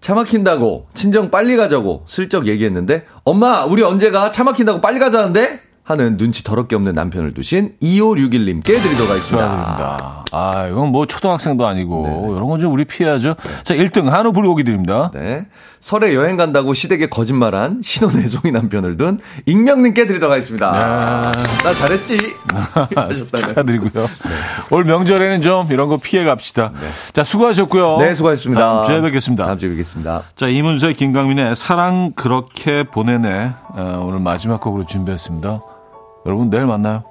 차 막힌다고 친정 빨리 가자고 슬쩍 얘기했는데 엄마 우리 언제 가? 차 막힌다고 빨리 가자는데? 하는 눈치 더럽게 없는 남편을 두신 2561님께 드리도록 하겠습니다. 아, 이건 뭐 초등학생도 아니고 이런 건 좀 우리 피해야죠. 자, 1등 한우 불고기 드립니다. 네. 설에 여행 간다고 시댁에 거짓말한 신혼애송이 남편을 둔 익명님께 드리도록 하겠습니다. 나 잘했지? [laughs] 축하드리고요. 올 명절에는 좀 이런 거 피해 갑시다. 자, 수고하셨고요. 네, 수고하셨습니다. 다음 주에 뵙겠습니다. 다음 주에 뵙겠습니다. 자, 이문세, 김강민의 사랑 그렇게 보내네. 어, 오늘 마지막 곡으로 준비했습니다. 여러분, 내일 만나요.